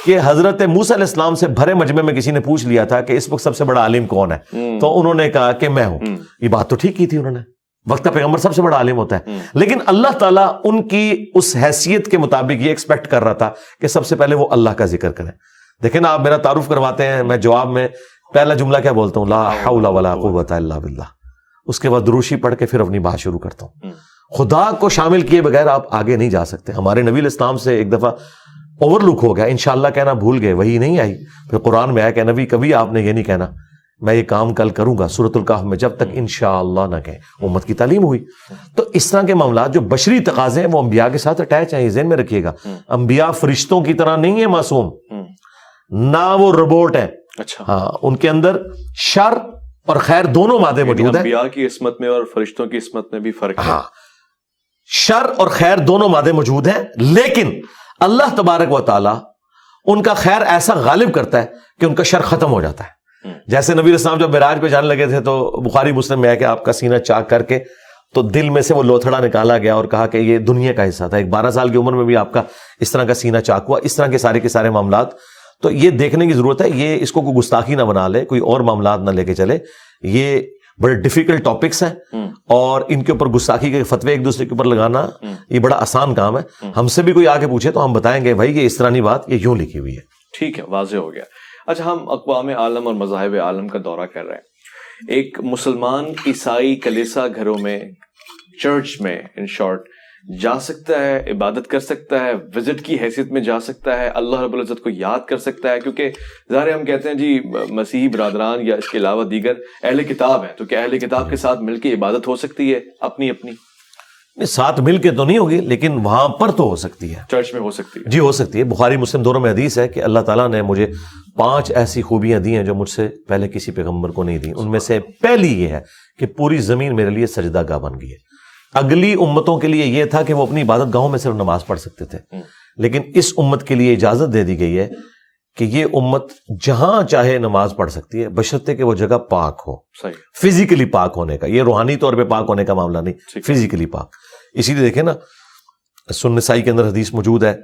کہ حضرت موسا علیہ السلام سے بھرے مجمع میں کسی نے پوچھ لیا تھا کہ اس وقت سب سے بڑا عالم کون ہے؟ تو انہوں نے کہا کہ میں ہوں۔ یہ بات تو ٹھیک کی تھی انہوں نے۔ وقت کا پیغمبر سب سے بڑا عالم ہوتا ہے۔ لیکن اللہ تعالیٰ ان کی اس حیثیت کے مطابق یہ ایکسپیکٹ کر رہا تھا کہ سب سے پہلے وہ اللہ کا ذکر کریں۔ دیکھیں نا آپ میرا تعارف کرواتے ہیں میں جواب میں پہلا جملہ کیا بولتا ہوں؟ لا حول ولا قوت الا باللہ۔ اس کے بعد دروشی پڑھ کے پھر اپنی بات شروع کرتا ہوں۔ خدا کو شامل کیے بغیر آپ آگے نہیں جا سکتے۔ ہمارے نبی الاسلام سے ایک دفعہ اوور لک ہو گیا۔ انشاءاللہ کہنا بھول گئے وہی نہیں آئی۔ پھر قرآن میں آیا کہ نبی کبھی آپ نے یہ نہیں کہنا۔ میں یہ کام کل کروں گا صورت القاف میں جب تک انشاءاللہ نہ کہیں۔ امت کی تعلیم ہوئی۔ تو اس طرح کے معاملات جو بشری تقاضے ہیں وہ انبیاء کے ساتھ اٹیچ ہیں یہ ذہن میں رکھیے گا۔ انبیاء فرشتوں کی طرح نہیں ہے معصوم۔ نہ وہ روبوٹ ہیں۔ اچھا۔ ہاں ان کے اندر شر اور خیر دونوں مادے موجود ہیں۔ انبیاء کی عصمت میں اور فرشتوں کی عصمت میں بھی فرق ہاں۔ شر اور خیر دونوں مادے موجود ہیں لیکن اللہ تبارک و تعالی ان کا خیر ایسا غالب کرتا ہے کہ ان کا شر ختم ہو جاتا ہے۔ جیسے نبی اسلام جب معراج پہ جانے لگے تھے تو بخاری مسلم میں ہے کہ آپ کا سینہ چاک کر کے تو دل میں سے وہ لوتھڑا نکالا گیا اور کہا کہ یہ دنیا کا حصہ تھا ایک بارہ سال کی عمر میں بھی آپ کا اس طرح کا سینہ چاک ہوا اس طرح کے سارے کے سارے معاملات۔ تو یہ دیکھنے کی ضرورت ہے یہ اس کو کوئی گستاخی نہ بنا لے کوئی اور معاملات نہ لے کے چلے۔ یہ بڑے ڈیفیکلٹ ٹاپکس ہیں اور ان کے اوپر گستاخی کے فتوے ایک دوسرے کے اوپر لگانا یہ بڑا آسان کام ہے۔ ہم سے بھی کوئی آ کے پوچھے تو ہم بتائیں گے بھائی یہ اس طرح نہیں بات یہ یوں لکھی ہوئی ہے۔ ٹھیک ہے واضح ہو گیا۔ اچھا ہم اقوام عالم اور مذاہب عالم کا دورہ کر رہے ہیں۔ ایک مسلمان عیسائی کلیسا گھروں میں، چرچ میں ان شارٹ جا سکتا ہے، عبادت کر سکتا ہے، وزٹ کی حیثیت میں جا سکتا ہے، اللہ رب العزت کو یاد کر سکتا ہے، کیونکہ ظاہر ہم کہتے ہیں جی مسیحی برادران یا اس کے علاوہ دیگر اہل کتاب ہیں، تو کیا اہل کتاب کے ساتھ مل کے عبادت ہو سکتی ہے؟ اپنی اپنی۔ ساتھ مل کے تو نہیں ہوگی لیکن وہاں پر تو ہو سکتی ہے۔ چرچ میں ہو سکتی ہے۔ جی ہو سکتی ہے۔ بخاری مسلم دونوں میں حدیث ہے کہ اللہ تعالیٰ نے مجھے پانچ ایسی خوبیاں دی ہیں جو مجھ سے پہلے کسی پیغمبر کو نہیں دی۔ ان میں سے پہلی یہ ہے کہ پوری زمین میرے لیے سجدہ گاہ بن گئی ہے۔ اگلی امتوں کے لیے یہ تھا کہ وہ اپنی عبادت گاہوں میں صرف نماز پڑھ سکتے تھے۔ لیکن اس امت کے لیے اجازت دے دی گئی ہے کہ یہ امت جہاں چاہے نماز پڑھ سکتی ہے بشرطے کہ وہ جگہ پاک ہو۔ صحیح۔ فزیکلی پاک ہونے کا۔ یہ روحانی طور پہ پاک ہونے کا معاملہ نہیں۔ فزیکلی پاک۔ اسی لیے دیکھیں نا سن نسائی کے اندر حدیث موجود ہے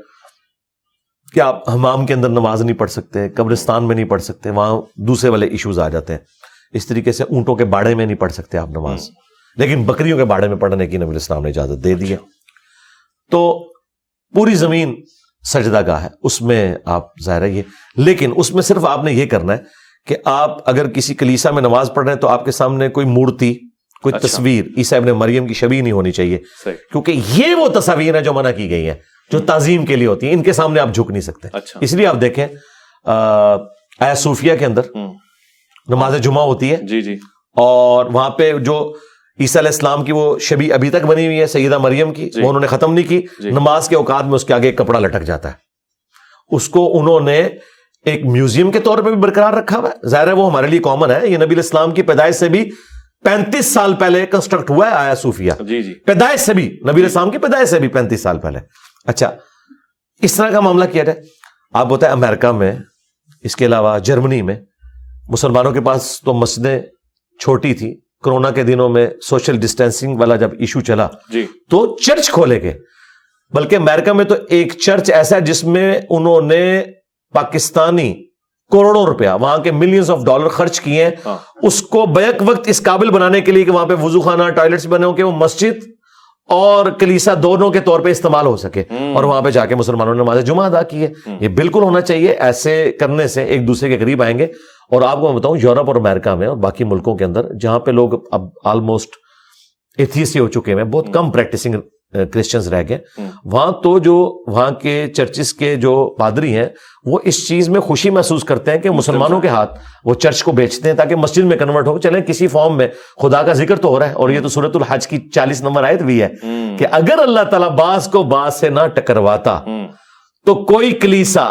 کہ آپ حمام کے اندر نماز نہیں پڑھ سکتے، قبرستان میں نہیں پڑھ سکتے، وہاں دوسرے والے ایشوز آ جاتے ہیں۔ اس طریقے سے اونٹوں کے باڑے میں نہیں پڑھ سکتے آپ نماز۔ لیکن بکریوں کے باڑے میں پڑھنے کی نبی اسلام نے اجازت دے دی ہے۔ تو پوری زمین سجدہ گاہ ہے، اس میں آپ ظاہر ہے یہ۔ لیکن اس میں صرف آپ نے یہ کرنا ہے کہ آپ اگر کسی کلیسا میں نماز پڑھ رہے ہیں تو آپ کے سامنے کوئی مورتی کوئی اچھا۔ تصویر عیسیٰ ابن مریم کی شبیہ نہیں ہونی چاہیے۔ کیونکہ یہ وہ تصاویر ہیں جو منع کی گئی ہیں جو تعظیم کے لیے ہوتی ہیں۔ ان کے سامنے آپ جھک نہیں سکتے۔ اچھا۔ اس لیے آپ دیکھیں آیا صوفیہ کے اندر۔ نماز جمعہ ہوتی ہے جی جی۔ اور وہاں پہ جو عیسیٰ علیہ السلام کی وہ شبی ابھی تک بنی ہوئی ہے سیدہ مریم کی جی۔ وہ انہوں نے ختم نہیں کی۔ جی۔ نماز کے اوقات میں اس کے آگے ایک کپڑا لٹک جاتا ہے۔ اس کو انہوں نے ایک میوزیم کے طور پہ بھی برقرار رکھا ہوا ہے۔ ظاہر ہے وہ ہمارے لیے کامن ہے۔ یہ نبی الاسلام کی پیدائش سے بھی پینتیس سال پہلے کنسٹرکٹ ہوا ہے آیا صوفیہ۔ جی جی۔ پیدائش سے بھی نبی الاسلام کی پیدائش سے بھی پینتیس سال پہلے۔ اچھا اس طرح کا معاملہ کیا جائے؟ آپ بتائیں امریکہ میں اس کے علاوہ جرمنی میں مسلمانوں کے پاس تو مسجدیں چھوٹی تھی کرونا کے دنوں میں سوشل ڈسٹینسنگ والا جب ایشو چلا جی۔ تو چرچ کھولے گئے۔ بلکہ امریکہ میں تو ایک چرچ ایسا ہے جس میں انہوں نے پاکستانی کروڑوں روپیہ وہاں کے ملینز آف ڈالر خرچ کیے ہیں ہاں۔ اس کو بیک وقت اس قابل بنانے کے لیے کہ وہاں پہ وضو خانہ ٹوائلٹس بنے ہو کہ وہ مسجد اور کلیسا دونوں کے طور پہ استعمال ہو سکے۔ اور وہاں پہ جا کے مسلمانوں نے نماز جمعہ ادا کی ہے۔ یہ بالکل ہونا چاہیے ایسے کرنے سے ایک دوسرے کے قریب آئیں گے اور آپ کو میں بتاؤں یورپ اور امریکہ میں اور باقی ملکوں کے اندر جہاں پہ لوگ اب آلموسٹ ایتھیس ہو چکے ہیں بہت کم پریکٹسنگ کرسچنز رہ گئے۔ وہاں تو جو وہاں کے چرچز کے جو پادری ہیں وہ اس چیز میں خوشی محسوس کرتے ہیں کہ مسلمانوں کے ہاتھ وہ چرچ کو بیچتے ہیں تاکہ مسجد میں کنورٹ ہو چلیں کسی فارم میں خدا کا ذکر تو ہو رہا ہے اور یہ تو صورت الحج کی چالیس نمبر آیت بھی ہے۔ کہ اگر اللہ تعالیٰ باز کو باز سے نہ ٹکرواتا۔ تو کوئی کلیسا۔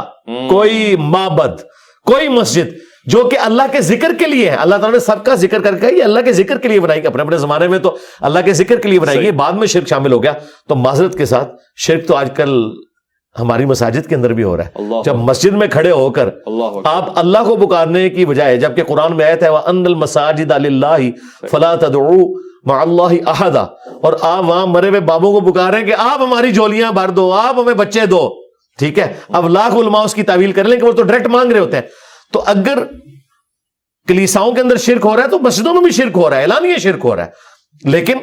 کوئی معبد کوئی مسجد جو کہ اللہ کے ذکر کے لیے ہے۔ اللہ تعالیٰ نے سب کا ذکر کر کے یہ اللہ کے ذکر کے لیے بنائی۔ اپنے اپنے زمانے میں تو اللہ کے ذکر کے لیے بنائی گئی۔ بعد میں شرک شامل ہو گیا۔ تو معذرت کے ساتھ شرک تو آج کل ہماری مساجد کے اندر بھی ہو رہا ہے۔ اللہ جب مسجد میں کھڑے ہو کر اللہ۔ آپ اللہ کو پکارنے کی بجائے جبکہ قرآن میں آیت ہے الْمَسَاجِدَ لِلَّهِ فَلَا تَدْعُوا مَعَ اللَّهِ أَحَدًا۔ اور آپ وہاں مرے ہوئے بابوں کو پکاریں کہ آپ ہماری جولیاں بھر دو آپ ہمیں بچے دو۔ ٹھیک ہے؟ اب لاکھ علماء اس کی تعویل کر لیں کہ وہ تو ڈائریکٹ مانگ رہے ہوتے ہیں۔ تو اگر کلیساؤں کے اندر شرک ہو رہا ہے تو مسجدوں میں بھی شرک ہو رہا ہے اعلانیہ شرک ہو رہا ہے۔ لیکن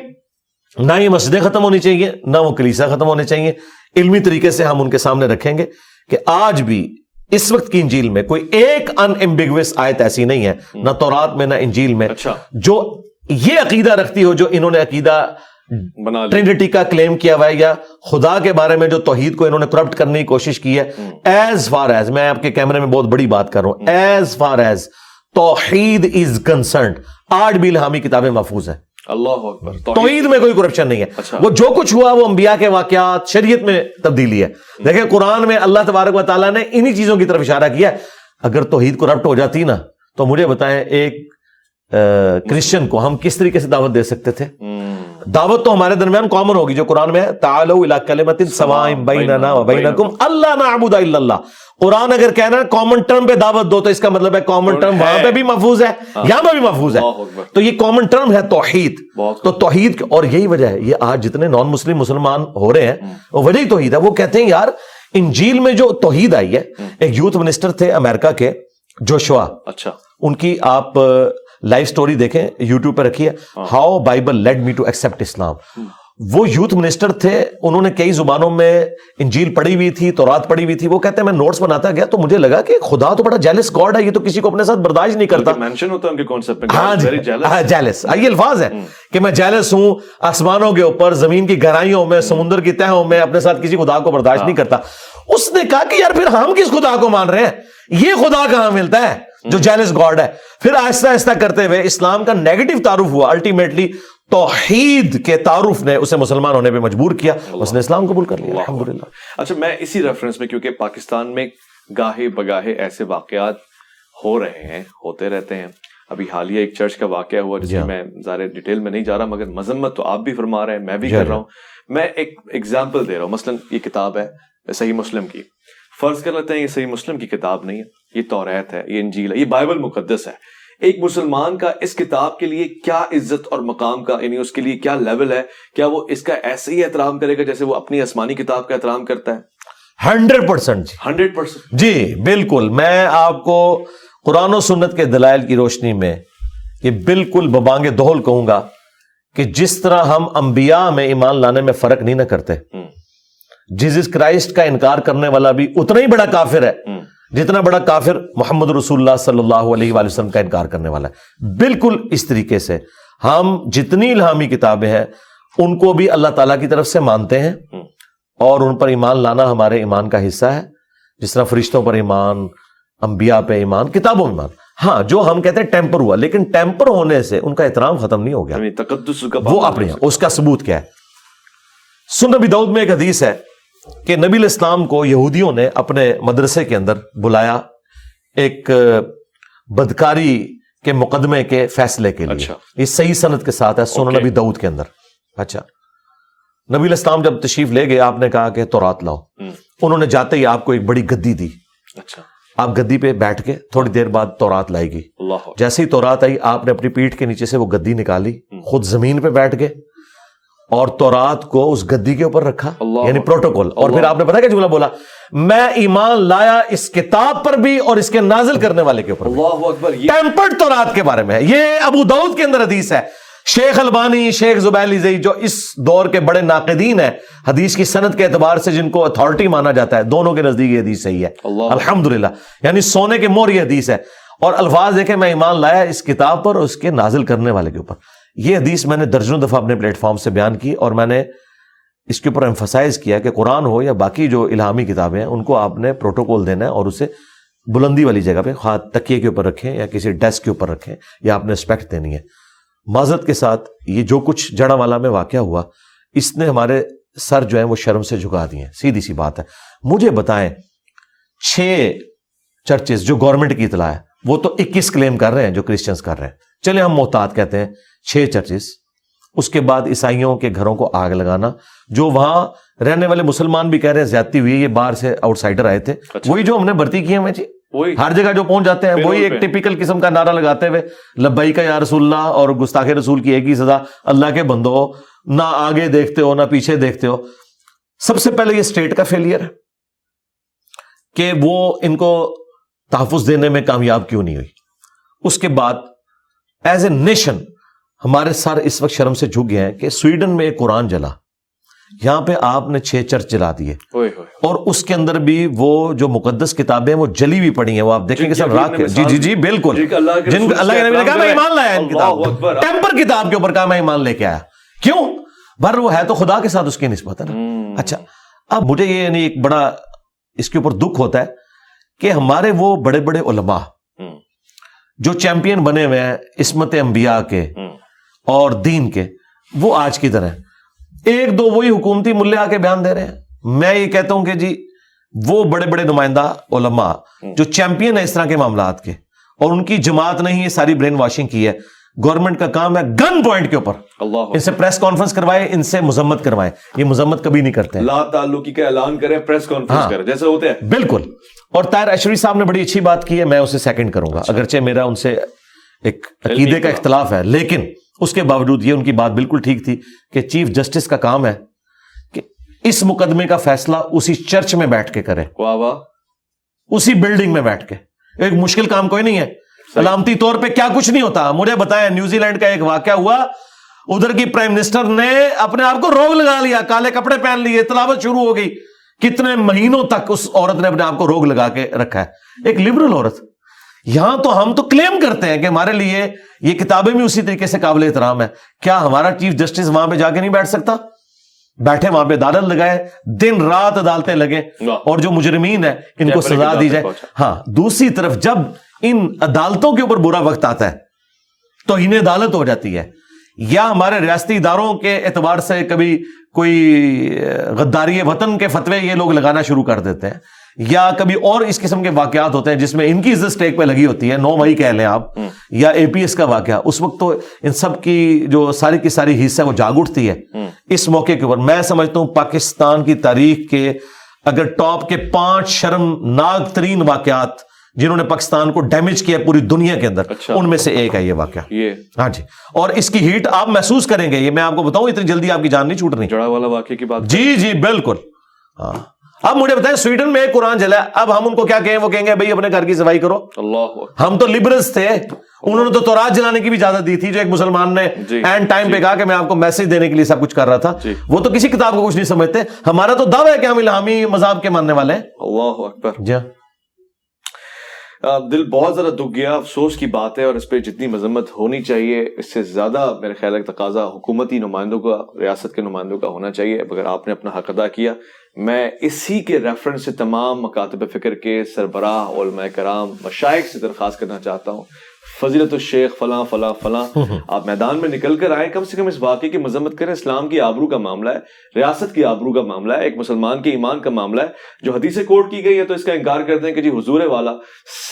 نہ یہ مسجدیں ختم ہونی چاہیے نہ وہ کلیسا ختم ہونے چاہیے۔ علمی طریقے سے ہم ان کے سامنے رکھیں گے کہ آج بھی اس وقت کی انجیل میں کوئی ایک ان ایمبیگوس آیت ایسی نہیں ہے نہ تورات میں نہ انجیل میں۔ اچھا۔ جو یہ عقیدہ رکھتی ہو جو انہوں نے عقیدہ بنا کا کلیم کیا ہوا ہے یا خدا کے بارے میں جو توحید کو انہوں نے کرپٹ کرنے کی کوشش کی ہے ایز فار ایز میں آپ کے کیمرے میں بہت بڑی بات کر رہا ہوں۔ ایز فار ایز توحید از کنسرنڈ آٹھ بھی الہامی کتابیں محفوظ ہیں۔ اللہ اکبر۔ توحید۔ میں کوئی کرپشن نہیں ہے۔ اچھا۔ وہ جو کچھ ہوا وہ انبیاء کے واقعات شریعت میں تبدیلی ہے۔ دیکھیں قرآن میں اللہ تبارک و تعالیٰ نے انہی چیزوں کی طرف اشارہ کیا۔ اگر توحید کرپٹ ہو جاتی نا تو مجھے بتائیں ایک کرسچن کو ہم کس طریقے سے دعوت دے سکتے تھے۔ دعوت تو ہمارے درمیان کامن ہوگی جو قرآن میں ہے تعالوا الی کلمۃ سواء بیننا و بینکم. اللہ نعبد الا اللہ۔ قرآن اگر کہنا ہے کامن ٹرم پہ دعوت دو تو اس کا مطلب ہے کامن ٹرم وہاں پہ بھی محفوظ ہے یہاں پہ بھی محفوظ ہے۔ تو یہ کامن ٹرم ہے توحید۔ تو توحید اور یہی وجہ ہے یہ آج جتنے نان مسلم مسلمان ہو رہے ہیں وہ وجہ ہی توحید ہے۔ وہ کہتے ہیں یار انجیل میں جو توحید آئی ہے ایک یوتھ منسٹر تھے امریکہ کے جوشوا۔ اچھا۔ ان کی آپ لائف سٹوری دیکھیں یوٹیوب پہ رکھی ہے how Bible led me to accept Islam وہ یوتھ منسٹر تھے انہوں نے کئی زبانوں میں انجیل پڑھی ہوئی تھی تورات پڑھی ہوئی تھی۔ وہ کہتے ہیں میں نوٹس بناتا گیا تو مجھے لگا کہ خدا تو بڑا جیلس گاڈ ہے یہ تو کسی کو اپنے ساتھ برداشت نہیں کرتا۔ مینشن ہوتا ہے ان کے کانسیپٹ میں۔ ہاں jealous. ہاں جیلس یہ الفاظ ہے کہ میں جیلس ہوں آسمانوں کے اوپر زمین کی گہرائیوں میں سمندر کی تہوں میں اپنے ساتھ کسی خدا کو برداشت نہیں کرتا۔ اس نے کہا کہ یار پھر ہم کس خدا کو مان رہے ہیں؟ یہ خدا کہاں ملتا ہے جو جیلس گاڈ ہے؟ پھر آہستہ آہستہ کرتے ہوئے اسلام کا نیگیٹو تعارف ہوا۔ الٹیمیٹلی توحید کے تعارف نے اسے مسلمان ہونے پہ مجبور کیا اس نے اسلام قبول کر لیا الحمدللہ۔ اچھا میں اسی ریفرنس میں کیونکہ پاکستان میں گاہے بگاہے ایسے واقعات ہو رہے ہیں ہوتے رہتے ہیں۔ ابھی حالیہ ایک چرچ کا واقعہ ہوا جس جی میں ہاں۔ میں زیادہ ڈیٹیل میں نہیں جا رہا مگر مذمت تو آپ بھی فرما رہے ہیں میں بھی جی کر ہاں۔ رہا ہوں۔ میں ایک ایگزامپل دے رہا ہوں مثلا یہ کتاب ہے صحیح مسلم کی۔ فرض کر لیتے ہیں یہ صحیح مسلم کی کتاب نہیں ہے یہ توریت ہے یہ انجیل ہے یہ بائبل مقدس ہے۔ ایک مسلمان کا اس کتاب کے لیے کیا عزت اور مقام کا یعنی اس کے لیے کیا لیول ہے کیا وہ اس کا ایسے ہی احترام کرے گا جیسے وہ اپنی آسمانی کتاب کا احترام کرتا ہے؟ ہنڈریڈ پرسینٹ ہنڈریڈ پرسینٹ جی بالکل۔ میں آپ کو قرآن و سنت کے دلائل کی روشنی میں یہ بالکل ببانگ دہل کہوں گا کہ جس طرح ہم انبیاء میں ایمان لانے میں فرق نہیں نہ کرتے جیزس کرائسٹ کا انکار کرنے والا بھی اتنا ہی بڑا کافر ہے۔ جتنا بڑا کافر محمد رسول اللہ صلی اللہ علیہ وآلہ وسلم کا انکار کرنے والا ہے۔ بالکل اس طریقے سے ہم جتنی الہامی کتابیں ہیں ان کو بھی اللہ تعالیٰ کی طرف سے مانتے ہیں۔ اور ان پر ایمان لانا ہمارے ایمان کا حصہ ہے۔ جس طرح فرشتوں پر ایمان انبیاء پہ ایمان کتابوں میں ایمان۔ ہاں جو ہم کہتے ہیں ٹیمپر ہوا لیکن ٹیمپر ہونے سے ان کا احترام ختم نہیں ہو گیا۔ یعنی تقدس کا وہ اپنے اس کا ثبوت کیا ہے۔ سن نبی دعود میں ایک حدیث ہے۔ کہ نبی الاسلام کو یہودیوں نے اپنے مدرسے کے اندر بلایا ایک بدکاری کے مقدمے کے فیصلے کے لیے۔ اچھا۔ یہ صحیح صنعت کے ساتھ ہے اوکے۔ نبی دعود کے اندر۔ اچھا۔ نبی الاسلام جب تشریف لے گئے آپ نے کہا کہ تورات لاؤ۔ ہوں، انہوں نے جاتے ہی آپ کو ایک بڑی گدی دی۔ اچھا۔ آپ گدی پہ بیٹھ کے تھوڑی دیر بعد تورات لائے گی۔ جیسے ہی تورات آئی آپ نے اپنی پیٹھ کے نیچے سے وہ گدی نکالی۔ خود زمین پہ بیٹھ گئے۔ اور تورات کو اس گدی کے اوپر رکھا اللہ یعنی پروٹوکول۔ اور پھر آپ نے پتا کیا جملہ بولا؟ میں ایمان لایا اس کتاب پر بھی اور اس کے نازل کرنے والے کے اوپر ٹیمپرڈ تورات کے بارے میں ہے۔ یہ ابو دعود کے اندر حدیث ہے۔ شیخ البانی شیخ زبیل زئی جو اس دور کے بڑے ناقدین ہیں حدیث کی صنعت کے اعتبار سے جن کو اتھارٹی مانا جاتا ہے دونوں کے نزدیک یہ حدیث صحیح ہے۔ الحمدللہ۔ یعنی سونے کے مور یہ حدیث ہے۔ اور الفاظ دیکھیں میں ایمان لایا اس کتاب پر اور اس کے نازل کرنے والے کے اوپر۔ یہ حدیث میں نے درجنوں دفعہ اپنے پلیٹ فارم سے بیان کی اور میں نے اس کے اوپر ایمفسائز کیا کہ قرآن ہو یا باقی جو الہامی کتابیں ہیں، ان کو آپ نے پروٹوکول دینا ہے اور اسے بلندی والی جگہ پہ، خواہ تکیے کے اوپر رکھیں یا کسی ڈیسک کے اوپر رکھیں یا آپ نے رسپیکٹ دینی ہے۔ معذرت کے ساتھ یہ جو کچھ جڑا والا میں واقعہ ہوا، اس نے ہمارے سر جو ہیں وہ شرم سے جھکا دیے ہیں۔ سیدھی سی بات ہے۔ مجھے بتائیں، چھ چرچز جو گورنمنٹ کی اطلاع ہے، وہ تو اکیس کلیم کر رہے ہیں جو کرسچنس کر رہے ہیں۔ چلے ہم محتاط کہتے ہیں۔ چھ چرچز اس کے بعد عیسائیوں کے گھروں کو آگ لگانا جو وہاں رہنے والے مسلمان بھی کہہ رہے ہیں زیادتی ہوئی ہے یہ باہر سے آؤٹ سائڈر آئے تھے۔ اچھا۔ وہی جو ہم نے بھرتی کیے ہیں جی۔ ہر جگہ جو پہنچ جاتے ہیں وہی ایک۔ ٹپیکل قسم کا نعرہ لگاتے ہوئے لبئی کا یا رسول اللہ اور گستاخ رسول کی ایک ہی سزا اللہ کے بندو نہ آگے دیکھتے ہو نہ پیچھے دیکھتے ہو۔ سب سے پہلے یہ اسٹیٹ کا فیلئر ہے کہ وہ ان کو تحفظ دینے میں کامیاب کیوں نہیں ہوئی۔ اس کے بعد ایز اے نیشن ہمارے سر اس وقت شرم سے جھک گئے ہیں کہ سویڈن میں ایک قرآن جلا۔ یہاں پہ آپ نے چھ چرچ جلا دیے۔ اور اس کے اندر بھی وہ جو مقدس کتابیں وہ جلی ہوئی پڑی ہیں۔ وہ آپ دیکھیں جن گے کی سب ابھی راک جی جی جی بالکل۔ جن اللہ کے نبی نے کہا میں ایمان لایا ان کتاب ٹیمپر کتاب کے اوپر کہا میں ایمان لے کے آیا۔ کیوں؟ بر وہ ہے تو خدا کے ساتھ اس کی نسبت ہے نا۔ اچھا اب مجھے یہ یعنی ایک بڑا اس کے اوپر دکھ ہوتا ہے کہ ہمارے وہ بڑے بڑے علماء۔ جو چیمپئن بنے ہوئے ہیں عصمت انبیاء کے۔ اور دین کے۔ وہ آج کی طرح ایک دو وہی حکومتی ملے آ کے بیان دے رہے ہیں۔ میں یہ کہتا ہوں کہ جی وہ بڑے بڑے نمائندہ علماء جو چیمپئن ہے اس طرح کے معاملات کے اور ان کی جماعت نہیں یہ ساری برین واشنگ کی ہے۔ گورنمنٹ کا کام ہے گن پوائنٹ کے اوپر۔ اللہ ان سے پریس کانفرنس کروائے ان سے مذمت کروائے۔ یہ مذمت کبھی نہیں کرتے۔ لا تعلقی کا اعلان کریں پریس کانفرنس ہاں۔ کریں جیسے ہوتے ہیں۔ بالکل۔ اور طاہر اشری صاحب نے بڑی اچھی بات کی ہے میں اسے سیکنڈ کروں گا۔ اگرچہ میرا ان سے ایک عقیدے کا اختلاف ہے لیکن اس کے باوجود یہ ان کی بات بالکل ٹھیک تھی کہ چیف جسٹس کا کام ہے کہ اس مقدمے کا فیصلہ اسی چرچ میں بیٹھ کے کرے اسی بلڈنگ میں بیٹھ کے۔ ایک مشکل کام کوئی نہیں ہے۔ علامتی طور پہ کیا کچھ نہیں ہوتا۔ مجھے بتایا نیوزی لینڈ کا ایک واقعہ ہوا۔ ادھر کی پرائم منسٹر نے اپنے آپ کو روگ لگا لیا کالے کپڑے پہن لیے تلاوت شروع ہو گئی۔ کتنے مہینوں تک اس عورت نے اپنے آپ کو روگ لگا کے رکھا ہے۔ ایک لبرل عورت۔ یہاں تو ہم تو کلیم کرتے ہیں کہ ہمارے لیے یہ کتابیں بھی اسی طریقے سے قابل احترام ہے کیا ہمارا چیف جسٹس وہاں پہ جا کے نہیں بیٹھ سکتا؟ بیٹھے وہاں پہ عدالت لگائے دن رات عدالتیں لگے۔ اور جو مجرمین ہے ان کو سزا دی جائے۔ ہاں دوسری طرف جب ان عدالتوں کے اوپر برا وقت آتا ہے تو انہیں عدالت ہو جاتی ہے۔ یا ہمارے ریاستی اداروں کے اعتبار سے کبھی کوئی غداری وطن کے فتوے یہ لوگ لگانا شروع کر دیتے ہیں۔ یا کبھی اور اس قسم کے واقعات ہوتے ہیں جس میں ان کی عزت اسٹیک پہ لگی ہوتی ہے نو مئی کہہ لیں آپ یا اے پی ایس کا واقعہ۔ اس وقت تو ان سب کی جو ساری کی ساری حصہ وہ جاگ اٹھتی ہے۔ اس موقع کے اوپر میں سمجھتا ہوں پاکستان کی تاریخ کے اگر ٹاپ کے پانچ شرم ناک ترین واقعات جنہوں نے پاکستان کو ڈیمیج کیا پوری دنیا کے اندر اچھا۔ ان میں سے ایک ہے یہ واقعہ۔ یہ۔ ہاں جی۔ اور اس کی ہیٹ آپ محسوس کریں گے یہ میں آپ کو بتاؤں اتنی جلدی آپ کی جان نہیں چھوٹ رہی جڑا والا واقعے کی بات جی جی بالکل۔ ہاں۔ اب مجھے بتائیں سویڈن میں ایک قرآن چلا ہے۔ اب ہم ان کو کیا کہیں؟ وہ کہیں گے بھائی اپنے گھر کی صفائی کرو۔ اللہ ہم تو لبرلس تھے۔ انہوں نے تو تورات جلانے کی بھی اجازت دی تھی جو ایک مسلمان نے جی، اینڈ ٹائم پہ کہا کہ میں آپ کو میسج دینے کے لیے سب کچھ کر رہا تھا۔ جی۔ وہ تو کسی کتاب کو کچھ نہیں سمجھتے۔ ہمارا تو دعویٰ ہے کہ ہم الہامی مذہب کے ماننے والے ہیں۔ اللہ اکبر۔ جی ہاں۔ دل بہت زیادہ دکھ گیا۔ افسوس کی بات ہے اور اس پہ جتنی مذمت ہونی چاہیے اس سے زیادہ میرے خیال ہے تقاضا حکومتی نمائندوں کا ریاست کے نمائندوں کا ہونا چاہیے۔ اگر آپ نے اپنا حق ادا کیا میں اسی کے ریفرنس سے تمام مکاتب فکر کے سربراہ علماء کرام مشائق سے درخواست کرنا چاہتا ہوں۔ فضیلت الشیخ فلاں فلاں فلاں آپ میدان میں نکل کر آئیں۔ کم سے کم اس واقعے کی مذمت کریں۔ اسلام کی آبرو کا معاملہ ہے ریاست کی آبرو کا معاملہ ہے ایک مسلمان کے ایمان کا معاملہ ہے۔ جو حدیث کوٹ کی گئی ہے تو اس کا انکار کرتے ہیں کہ جی حضور والا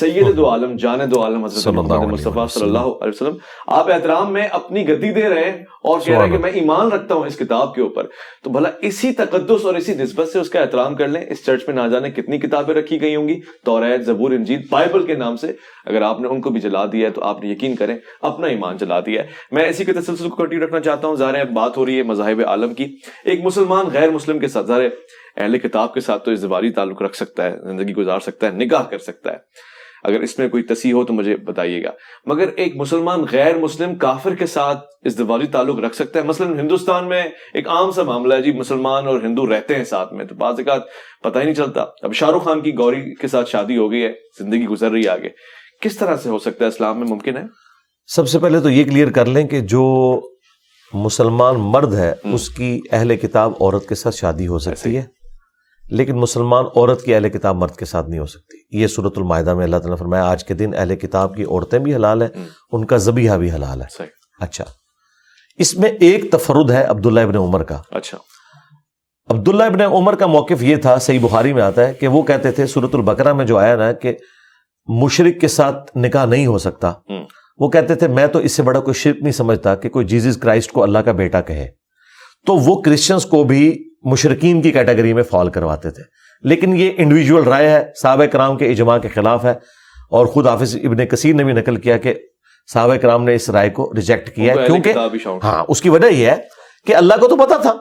سید دو عالم جان دو عالم حضرت صلی اللہ علیہ مصطفیٰ صلی اللہ علیہ وسلم آپ احترام میں اپنی گدی دے رہے ہیں۔ اور کہہ رہا ہے کہ میں ایمان رکھتا ہوں اس کتاب کے اوپر تو بھلا اسی تقدس اور اسی نسبت سے اس کا احترام کر لیں۔ اس چرچ میں نہ جانے کتنی کتابیں رکھی گئی ہوں گی۔ توریت زبور انجید بائبل کے نام سے۔ اگر آپ نے ان کو بھی جلا دیا ہے تو آپ نے یقین کریں اپنا ایمان جلا دیا ہے۔ میں اسی کے تسلسل کو کنٹینیو رکھنا چاہتا ہوں۔ ظاہر بات ہو رہی ہے مذاہب عالم کی۔ ایک مسلمان غیر مسلم کے ساتھ ظاہر اہل کتاب کے ساتھ تو ازدواجی تعلق رکھ سکتا ہے زندگی گزار سکتا ہے نگاہ کر سکتا ہے۔ اگر اس میں کوئی تصیح ہو تو مجھے بتائیے گا۔ مگر ایک مسلمان غیر مسلم کافر کے ساتھ اس دوالی تعلق رکھ سکتا ہے۔ مثلا ہندوستان میں ایک عام سا معاملہ ہے۔ جی مسلمان اور ہندو رہتے ہیں ساتھ میں تو بعض اوقات پتہ ہی نہیں چلتا۔ اب شاہ رخ خان کی گوری کے ساتھ شادی ہو گئی ہے زندگی گزر رہی ہے آگے۔ کس طرح سے ہو سکتا ہے اسلام میں ممکن ہے؟ سب سے پہلے تو یہ کلیئر کر لیں کہ جو مسلمان مرد ہے اس کی اہل کتاب عورت کے ساتھ شادی ہو سکتی ہے۔ لیکن مسلمان عورت کی اہل کتاب مرد کے ساتھ نہیں ہو سکتی۔ یہ صورت المائدہ میں اللہ تعالیٰ نے فرمایا آج کے دن اہل کتاب کی عورتیں بھی حلال ہیں ان کا زبیہ بھی حلال ہے۔ اچھا۔ اس میں ایک تفرد ہے عبداللہ ابن عمر کا۔ اچھا۔ عبداللہ ابن عمر کا موقف یہ تھا صحیح بخاری میں آتا ہے کہ وہ کہتے تھے صورت البقرہ میں جو آیا نا کہ مشرق کے ساتھ نکاح نہیں ہو سکتا۔ وہ کہتے تھے میں تو اس سے بڑا کوئی شرک نہیں سمجھتا کہ کوئی جیزس کرائسٹ کو اللہ کا بیٹا کہے۔ تو وہ کرسچنس کو بھی مشرقین کی کیٹیگری میں فال کرواتے تھے۔ لیکن یہ انڈیویجول رائے ہے صحابہ کرام کے اجماع کے خلاف ہے۔ اور خود حافظ ابن کثیر نے بھی نقل کیا کہ صحابہ کرام نے اس رائے کو ریجیکٹ کیا ہے کیونکہ ہاں اس کی وجہ یہ ہے کہ اللہ کو تو پتا تھا۔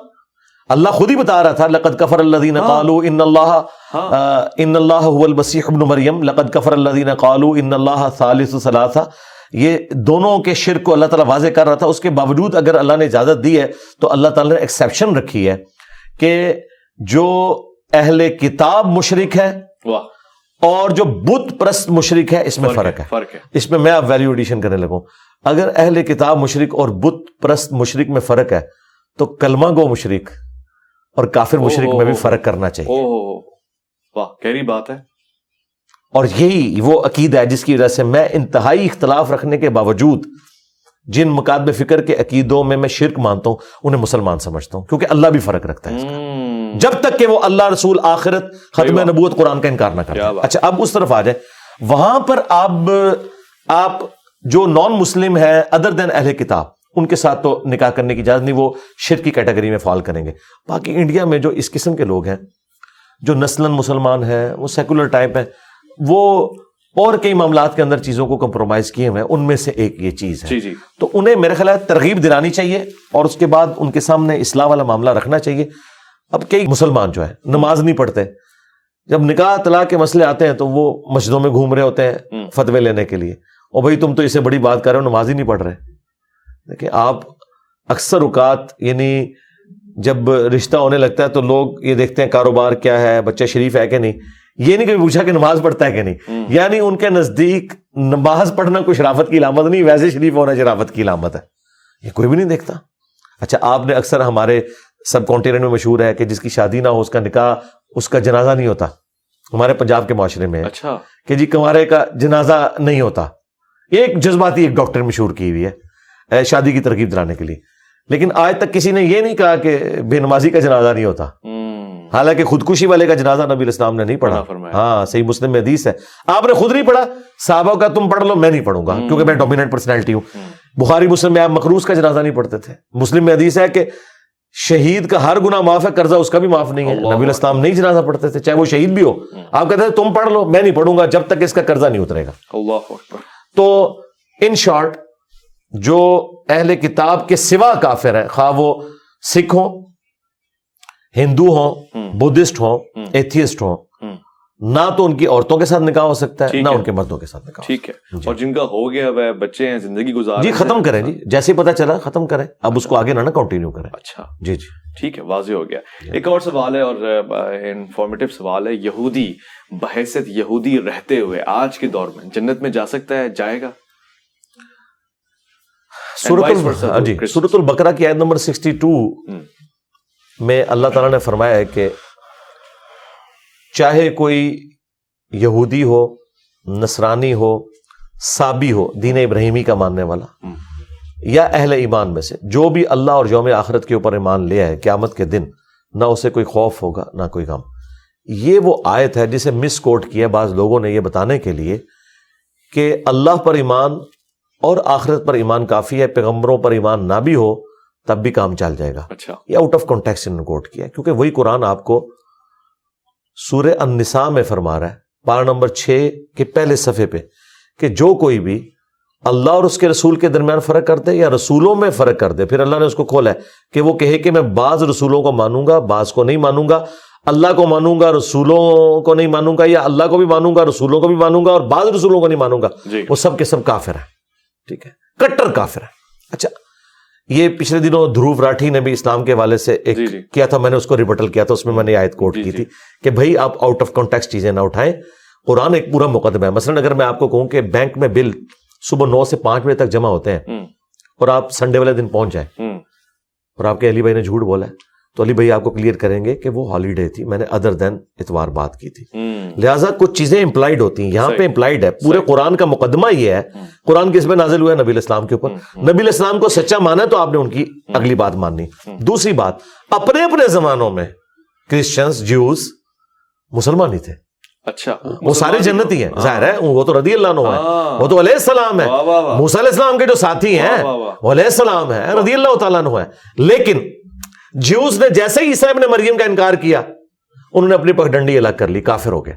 اللہ خود ہی بتا رہا تھا لقد کفر الذین ہاں۔ قالوا ان اللہ ہاں۔ ان اللہ هو المسیح ابن مریم۔ لقد کفر الذین قالوا ان اللہ ثالث ثلاثہ۔ یہ دونوں کے شرک کو اللہ تعالیٰ واضح کر رہا تھا۔ اس کے باوجود اگر اللہ نے اجازت دی ہے تو اللہ تعالیٰ نے ایکسیپشن رکھی ہے۔ کہ جو اہل کتاب مشرق ہے اور جو بت پرست مشرق ہے اس میں فرق ہے فرق ہے۔ اس میں میں اب ویلیو ایڈیشن کرنے لگوں۔ اگر اہل کتاب مشرق اور بت پرست مشرق میں فرق ہے تو کلمہ گو مشرق اور کافر مشرق میں بھی فرق کرنا چاہیے۔ واہ کہری بات ہے۔ اور یہی وہ عقید ہے جس کی وجہ سے میں انتہائی اختلاف رکھنے کے باوجود جن مقادم فکر کے عقیدوں میں میں شرک مانتا ہوں انہیں مسلمان سمجھتا ہوں کیونکہ اللہ بھی فرق رکھتا ہے اس کا۔ جب تک کہ وہ اللہ رسول آخرت ختم نبوت قرآن کا انکار نہ کرے۔ اچھا اب اس طرف آ جائے۔ وہاں پر اب آپ جو نان مسلم ہے ادر دین اہل کتاب ان کے ساتھ تو نکاح کرنے کی اجازت نہیں وہ شرک کی کیٹیگری میں فال کریں گے۔ باقی انڈیا میں جو اس قسم کے لوگ ہیں جو نسل مسلمان ہیں وہ سیکولر ٹائپ ہیں وہ اور کئی معاملات کے اندر چیزوں کو کمپرومائز کیے ہوئے ان میں سے ایک یہ چیز ہے۔ جی جی۔ تو انہیں میرے خیال ترغیب دلانی چاہیے اور اس کے بعد ان کے سامنے اصلاح والا معاملہ رکھنا چاہیے۔ اب کئی مسلمان جو ہے نماز نہیں پڑھتے۔ جب نکاح طلاق کے مسئلے آتے ہیں تو وہ مسجدوں میں گھوم رہے ہوتے ہیں فتوے لینے کے لیے۔ اور بھائی تم تو اسے بڑی بات کر رہے ہو نماز ہی نہیں پڑھ رہے۔ دیکھیں آپ اکثر اوقات یعنی جب رشتہ ہونے لگتا ہے تو لوگ یہ دیکھتے ہیں کاروبار کیا ہے بچہ شریف ہے کہ نہیں۔ یہ نہیں کبھی پوچھا کہ نماز پڑھتا ہے کہ نہیں۔ یعنی ان کے نزدیک نماز پڑھنا کوئی شرافت کی علامت نہیں ویسے شریف ہونا شرافت کی علامت ہے۔ یہ کوئی بھی نہیں دیکھتا۔ اچھا آپ نے اکثر ہمارے سب کانٹیننٹ میں مشہور ہے کہ جس کی شادی نہ ہو اس کا نکاح اس کا جنازہ نہیں ہوتا۔ ہمارے پنجاب کے معاشرے میں اچھا۔ کہ جی کمارے کا جنازہ نہیں ہوتا۔ ایک جذباتی ایک ڈاکٹر مشہور کی ہوئی ہے شادی کی ترکیب دلانے کے لیے۔ لیکن آج تک کسی نے یہ نہیں کہا کہ بے نمازی کا جنازہ نہیں ہوتا۔ حالانکہ خودکشی والے کا جنازہ نبی اسلام نے نہیں پڑھا۔ ہاں صحیح مسلم میں حدیث ہے۔ آپ نے خود نہیں پڑھا؟ صحابہ کا تم پڑھ لو میں نہیں پڑھوں گا کیونکہ میں ڈومیننٹ پرسنالٹی ہوں۔ بخاری مسلم میں آپ مقروض کا جنازہ نہیں پڑھتے تھے۔ مسلم میں حدیث ہے کہ شہید کا ہر گنا معاف ہے قرضہ اس کا بھی معاف نہیں ہے۔ نبی الاسلام نہیں جنازہ پڑھتے تھے چاہے وہ شہید بھی ہو۔ آپ کہتے تھے تم پڑھ لو میں نہیں پڑھوں گا جب تک اس کا قرضہ نہیں اترے گا۔ تو ان شارٹ جو اہل کتاب کے سوا کافر ہے خواہ وہ سکھ ہوں ہندو ہوں بدھسٹ ہوں ایتھیسٹ ہوں۔ نہ تو ان کی عورتوں کے ساتھ نکاح ہو سکتا ہے نہ ان کے مردوں کے ساتھ نکاح ٹھیک ہے۔ اور جن کا ہو گیا وہ بچے ہیں زندگی گزار جی ختم کریں جی۔ جیسے پتا چلا ختم کریں۔ اب اس کو آگے نہ کنٹینیو کریں۔ اچھا۔ جی جی۔ ٹھیک ہے واضح ہو گیا۔ ایک اور سوال ہے اور انفارمیٹو سوال ہے۔ یہودی بحیثیت یہودی رہتے ہوئے آج کے دور میں جنت میں جا سکتا ہے جائے گا؟ سورت البقرہ کی آیت نمبر سکسٹی ٹو میں اللہ تعالیٰ نے فرمایا ہے کہ چاہے کوئی یہودی ہو، نصرانی ہو سابی ہو، دین ابراہیمی کا ماننے والا یا اہل ایمان میں سے، جو بھی اللہ اور یوم آخرت کے اوپر ایمان لیا ہے قیامت کے دن، نہ اسے کوئی خوف ہوگا، نہ کوئی غم۔ یہ وہ آیت ہے جسے مس کوٹ کیا بعض لوگوں نے یہ بتانے کے لیے کہ اللہ پر ایمان اور آخرت پر ایمان کافی ہے، پیغمبروں پر ایمان نہ بھی ہو تب بھی کام چل جائے گا۔ اچھا۔ یہ آؤٹ آف کانٹیکس انہوں نے کوٹ کیا کیونکہ وہی قرآن آپ کو سورہ النساء میں فرما رہا ہے پارا نمبر چھ کے پہلے صفحے پہ کہ جو کوئی بھی اللہ اور اس کے رسول کے درمیان فرق کر دے یا رسولوں میں فرق کر دے پھر اللہ نے اس کو کھولا ہے کہ وہ کہے کہ میں بعض رسولوں کو مانوں گا بعض کو نہیں مانوں گا اللہ کو مانوں گا رسولوں کو نہیں مانوں گا یا اللہ کو بھی مانوں گا رسولوں کو بھی مانوں گا اور بعض رسولوں کو نہیں مانوں گا۔ جی۔ وہ سب کے سب کافر ہیں ٹھیک ہے کٹر کافر ہے اچھا یہ پچھلے دنوں دھروو راٹھی نے بھی اسلام کے والے سے ایک جی جی۔ کیا تھا میں نے اس کو ریبٹل کیا تھا اس میں میں نے آیت کوٹ جی، کی۔ تھی کہ بھائی آپ آؤٹ آف کانٹیکس چیزیں نہ اٹھائیں۔ قرآن ایک پورا مقدمہ ہے۔ مثلاً اگر میں آپ کو کہوں کہ بینک میں بل صبح نو سے پانچ بجے تک جمع ہوتے ہیں اور آپ سنڈے والے دن پہنچ جائیں اور آپ کے علی بھائی نے جھوٹ بولا ہے۔ تو علی بھائی آپ کو کلیئر کریں گے کہ وہ ہالیڈے تھی میں نے ادر دین اتوار بات کی تھی۔ لہٰذا کچھ چیزیں امپلائڈ ہوتی ہیں یہاں پہ۔ امپلائڈ ہے۔ پورے۔ قرآن کا مقدمہ یہ ہے۔ قرآن کس میں نازل ہوا ہے نبی الاسلام کے اوپر۔ نبی الاسلام کو سچا مانا تو آپ نے ان کی اگلی بات ماننی۔ دوسری بات اپنے اپنے زمانوں میں کرسچنس جیوز مسلمان ہی تھے۔ اچھا۔ وہ سارے جنتی ہیں۔ ظاہر ہے وہ تو رضی اللہ عنہ ہے ہاں۔ وہ تو علیہ السلام ہے موسیٰ علیہ السلام کے جو ساتھی ہیں۔ وہ علیہ السلام ہے رضی اللہ تعالیٰ عنہ ہے لیکن جیوز نے جیسے ہی عیسیٰ ابن مریم کا انکار کیا انہوں نے اپنی پگڈنڈی الگ کر لی کافر ہو گئے۔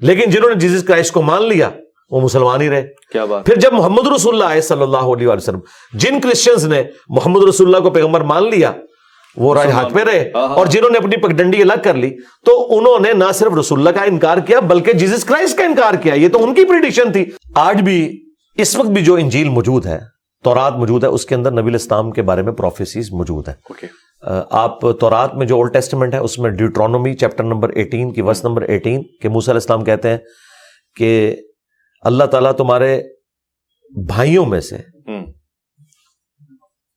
لیکن جنہوں نے جیزس کرائسٹ کو مان لیا وہ مسلمان ہی رہے۔ کیا بات۔ پھر جب محمد رسول اللہ آئے صلی اللہ علیہ وسلم جن کرسچنز نے محمد رسول اللہ کو پیغمبر مان لیا وہ رائے ہاتھ پہ رہے۔ اور جنہوں نے اپنی پگڈنڈی الگ کر لی تو انہوں نے نہ صرف رسول اللہ کا انکار کیا بلکہ جیزس کرائسٹ کا انکار کیا۔ یہ تو ان کی پریڈکشن تھی۔ آج بھی اس وقت بھی جو انجیل موجود ہے تورات موجود ہے اس کے اندر نبی الاسلام کے بارے میں پروفیسیز موجود ہیں۔ آپ تورات میں جو اولڈ ٹیسٹمنٹ ہے اس میں ڈیوٹرونومی چیپٹر نمبر ایٹین کی ورس نمبر ایٹین کہ موسیٰ علیہ السلام کہتے ہیں کہ اللہ تعالیٰ تمہارے بھائیوں میں سے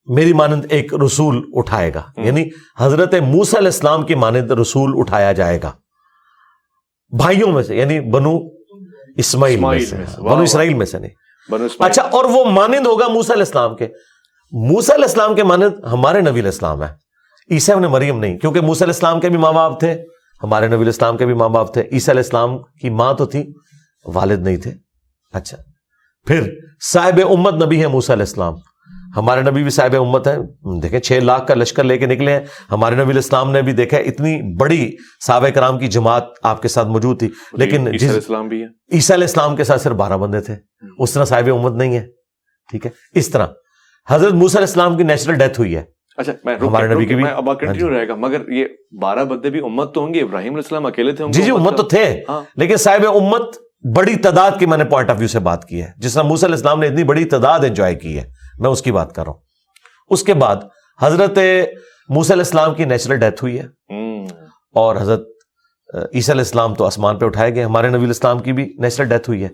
میری مانند ایک رسول اٹھائے گا۔ یعنی حضرت موسیٰ علیہ السلام کی مانند رسول اٹھایا جائے گا۔ بھائیوں میں سے یعنی بنو اسماعیل میں سے۔ میں سے، واہ، بنو۔ اسرائیل میں سے نہیں۔ اچھا اور وہ مانند ہوگا موسا علیہ السلام کے۔ موسا علیہ السلام کے مانند ہمارے نبی علیہ السلام ہے عیسیٰ نے مریم نہیں، کیونکہ موسیٰ علیہ السلام کے بھی ماں باپ تھے، ہمارے نبی علیہ السلام کے بھی ماں باپ تھے۔ عیسیٰ علیہ السلام کی ماں تو تھی، والد نہیں تھے۔ اچھا پھر صاحب امت نبی ہے موسیٰ علیہ السلام۔ ہمارے نبی بھی صاحب امت ہے دیکھیں چھ لاکھ کا لشکر لے کے نکلے ہیں۔ ہمارے نبی علیہ السلام نے بھی دیکھا اتنی بڑی صحابہ کرام کی جماعت آپ کے ساتھ موجود تھی۔ لیکن عیسیٰ جس علیہ السلام بھی ہے عیسیٰ علیہ السلام کے ساتھ صرف بارہ بندے تھے۔ اس طرح صاحب امت نہیں ہے۔ ٹھیک ہے؟ اس طرح۔ حضرت موسیٰ علیہ السلام کی نیچرل ڈیتھ ہوئی ہے۔ اچھا میں ہمارے نبی کی بھی- کنٹینیو رہے گا مگر یہ بارہ بدے بھی امت تو ہوں گے ابراہیم علیہ السلام اکیلے تھے جی جی امت تو تھے۔ ہاں۔ لیکن صاحب امت بڑی تعداد کی میں نے پوائنٹ آف ویو سے بات کی ہے۔ جس طرح موسیٰ علیہ السلام نے اتنی بڑی تعداد انجوائے کی ہے۔ میں اس کی بات کر رہا ہوں۔ اس کے بعد حضرت موسیٰ علیہ السلام کی نیچرل ڈیتھ ہوئی ہے۔ اور حضرت عیسیٰ علیہ السلام تو آسمان پہ اٹھائے گئے ہمارے نبی علیہ السلام کی بھی نیچرل ڈیتھ ہوئی ہے۔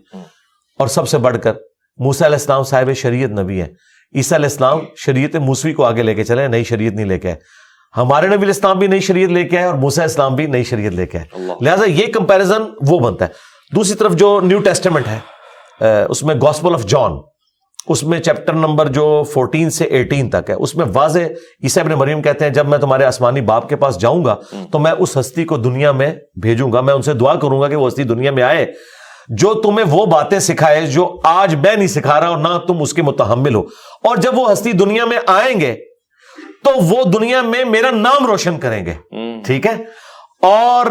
اور سب سے بڑھ کر موسیٰ علیہ السلام صاحب شریعت نبی ہے عیسیٰ علیہ السلام شریعت موسوی کو آگے لے کے چلے نئی شریعت نہیں لے کے آئے۔ ہمارے نبی علیہ السلام بھی نئی شریعت لے کے آئے اور موسیٰ علیہ السلام بھی نئی شریعت لے کے آئے۔ لہٰذا یہ کمپیریزن وہ بنتا ہے۔ دوسری طرف جو نیو ٹیسٹمنٹ ہے اس میں گاسپل آف جان اس میں چیپٹر نمبر جو 14 سے 18 تک ہے اس میں واضح عیسیٰ ابن مریم کہتے ہیں جب میں تمہارے آسمانی باپ کے پاس جاؤں گا تو میں اس ہستی کو دنیا میں بھیجوں گا میں ان سے دعا کروں گا کہ وہ ہستی دنیا میں آئے۔ جو تمہیں وہ باتیں سکھائے جو آج میں نہیں سکھا رہا اور نہ تم اس کے متحمل ہو۔ اور جب وہ ہستی دنیا میں آئیں گے تو وہ دنیا میں میرا نام روشن کریں گے۔ ٹھیک ہے؟ اور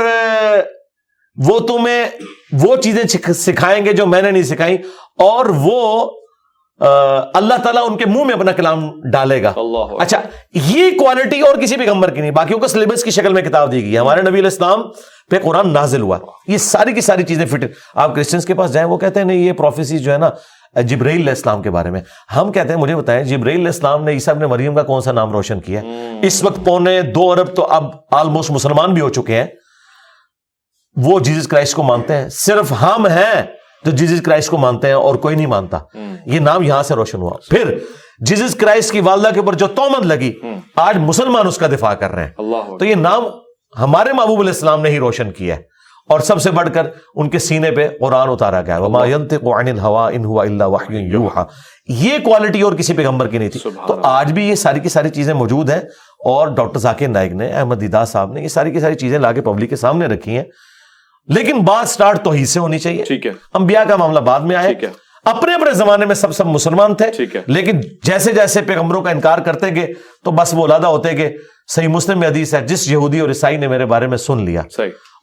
وہ تمہیں وہ چیزیں سکھ- سکھائیں گے جو میں نے نہیں سکھائی۔ اور وہ اللہ تعالیٰ ان کے منہ میں اپنا کلام ڈالے گا۔ اچھا یہ کوالٹی اور کسی پیغمبر کی نہیں باقیوں کو سلیبس کی شکل میں کتاب دی گئی۔ ہے ہمارے نبی علیہ السلام پہ قرآن نازل ہوا۔ یہ ساری کی ساری چیزیں فٹ آپ کرسچنس کے پاس جائیں وہ کہتے ہیں نہیں یہ پروفیسی جو ہے نا جبرائیل علیہ السلام کے بارے میں۔ ہم کہتے ہیں مجھے بتائیں جبرائیل علیہ السلام نے عیسیٰ ابن مریم کا کون سا نام روشن کیا ہے؟ اس وقت پونے دو ارب تو اب آلموسٹ مسلمان بھی ہو چکے ہیں۔ وہ جیزس کرائسٹ کو مانتے ہیں۔ صرف ہم ہیں۔ جو جیزس کرائسٹ کو مانتے ہیں اور کوئی نہیں مانتا۔ یہ نام یہاں سے روشن ہوا۔ پھر جیزس کرائسٹ کی والدہ کے اوپر جو تومت لگی آج مسلمان اس کا دفاع کر رہے ہیں۔ تو یہ نام ہمارے محبوب علیہ السلام نے ہی روشن کیا ہے۔ اور سب سے بڑھ کر ان کے سینے پہ قرآن اتارا گیا وما ينطق عن الهوى ان هو الا یہ کوالٹی اور کسی پیغمبر کی نہیں تھی۔ تو آج بھی یہ ساری کی ساری چیزیں موجود ہیں۔ اور ڈاکٹر ذاکر نائک نے احمد دیدا صاحب نے یہ ساری کی ساری چیزیں لا کے پبلک کے سامنے رکھی ہیں۔ لیکن بات سٹارٹ توحید سے ہونی چاہیے۔ ٹھیک ہے۔ انبیاء کا معاملہ بعد میں ہے۔ اپنے اپنے زمانے میں سب سب مسلمان تھے۔ ہے۔ لیکن جیسے جیسے پیغمبروں کا انکار کرتے گئے تو بس وہ علادہ ہوتے گئے۔ صحیح مسلم میں حدیث ہے جس یہودی اور عیسائی نے میرے بارے میں سن لیا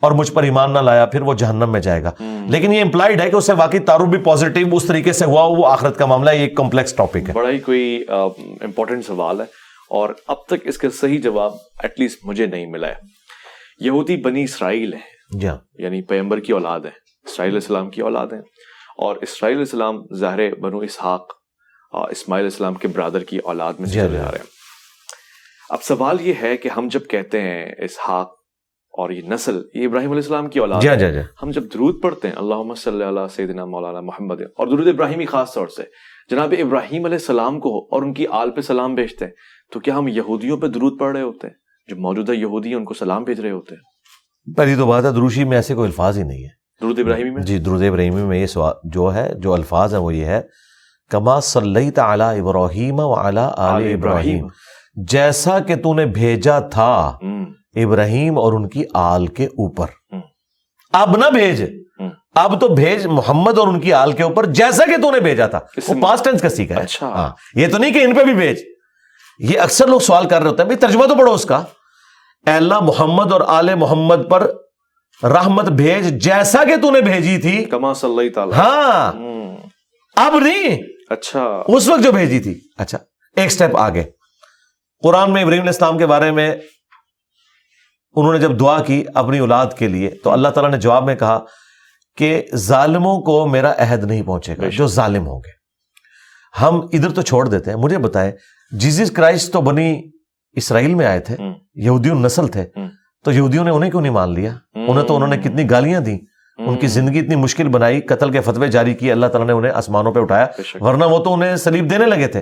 اور مجھ پر ایمان نہ لایا پھر وہ جہنم میں جائے گا۔ لیکن یہ امپلائڈ ہے کہ اسے واقعی تعارف بھی پازیٹیو اس طریقے سے ہوا وہ آخرت کا معاملہ ہے یہ ایک کمپلیکس ٹاپک ہے۔ بڑا ہی کوئی امپورٹنٹ سوال ہے۔ اور اب تک اس کا صحیح جواب ایٹ لیسٹ مجھے نہیں ملا ہے۔ یہودی بنی اسرائیل ہیں۔ جی ہاں۔ یعنی پیمبر کی اولاد ہے اسرائیل علیہ السلام کی اولاد ہیں۔ اور اسرائیل علیہ السلام ظاہر بنو اسحاق اسماعیل علیہ السلام کے برادر کی اولاد میں سے جی ہاں، چلے آ رہے ہیں۔ اب سوال یہ ہے کہ ہم جب کہتے ہیں اسحاق اور یہ نسل یہ ابراہیم علیہ السلام کی اولاد ہے جی جی ہم جب درود پڑھتے ہیں اللہ صلی اللہ سیدنا مولانا محمد اور درود ابراہیمی خاص طور سے جناب ابراہیم علیہ السلام کو اور ان کی آل پہ سلام بھیجتے ہیں تو کیا ہم یہودیوں پہ درود پڑھ رہے ہوتے ہیں؟ جو موجودہ یہودی ہیں ان کو سلام بھیج رہے ہوتے ہیں؟ پہلی تو بات ہے دروشی میں ایسے کوئی الفاظ ہی نہیں ہے درود ابراہیمی میں؟ جی درود ابراہیمی میں یہ سوال جو ہے جو الفاظ ہیں وہ یہ ہے۔ کما صلی تعالی ابراہیم و اعلی آل ابراہیم۔ جیسا کہ تو نے بھیجا تھا ابراہیم اور ان کی آل کے اوپر۔ اب نہ بھیج۔ اب تو بھیج محمد اور ان کی آل کے اوپر جیسا کہ تو نے بھیجا تھا۔ وہ پاسٹ ٹینس کا سیکھا ہے۔ اچھا۔ ہاں۔ یہ تو نہیں کہ ان پہ بھی بھیج۔ یہ اکثر لوگ سوال کر رہے ہوتے ہیں بھائی ترجمہ تو پڑھو اس کا۔ اے اللہ محمد اور آل محمد پر رحمت بھیج جیسا کہ تو نے بھیجی تھی۔ کما صلی اللہ تعالی۔ ہاں۔ اب نہیں۔ اچھا۔ اس وقت جو بھیجی تھی۔ اچھا۔ ایک سٹیپ آگے۔ قرآن میں ابراہیم علیہ السلام کے بارے میں انہوں نے جب دعا کی اپنی اولاد کے لیے تو اللہ تعالیٰ نے جواب میں کہا کہ ظالموں کو میرا عہد نہیں پہنچے گا۔ جو ظالم ہوں گے۔ ہم ادھر تو چھوڑ دیتے ہیں مجھے بتائے جیزس کرائسٹ تو بنی اسرائیل میں آئے تھے ہم، یہودیوں نسل تھے۔ تو یہودیوں نے انہیں کیوں نہیں مان لیا؟ انہیں تو انہوں نے کتنی گالیاں دی ان کی زندگی اتنی مشکل بنائی قتل کے فتوے جاری کیے اللہ تعالیٰ نے انہیں آسمانوں پہ اٹھایا۔ ورنہ وہ تو انہیں سلیب دینے لگے تھے۔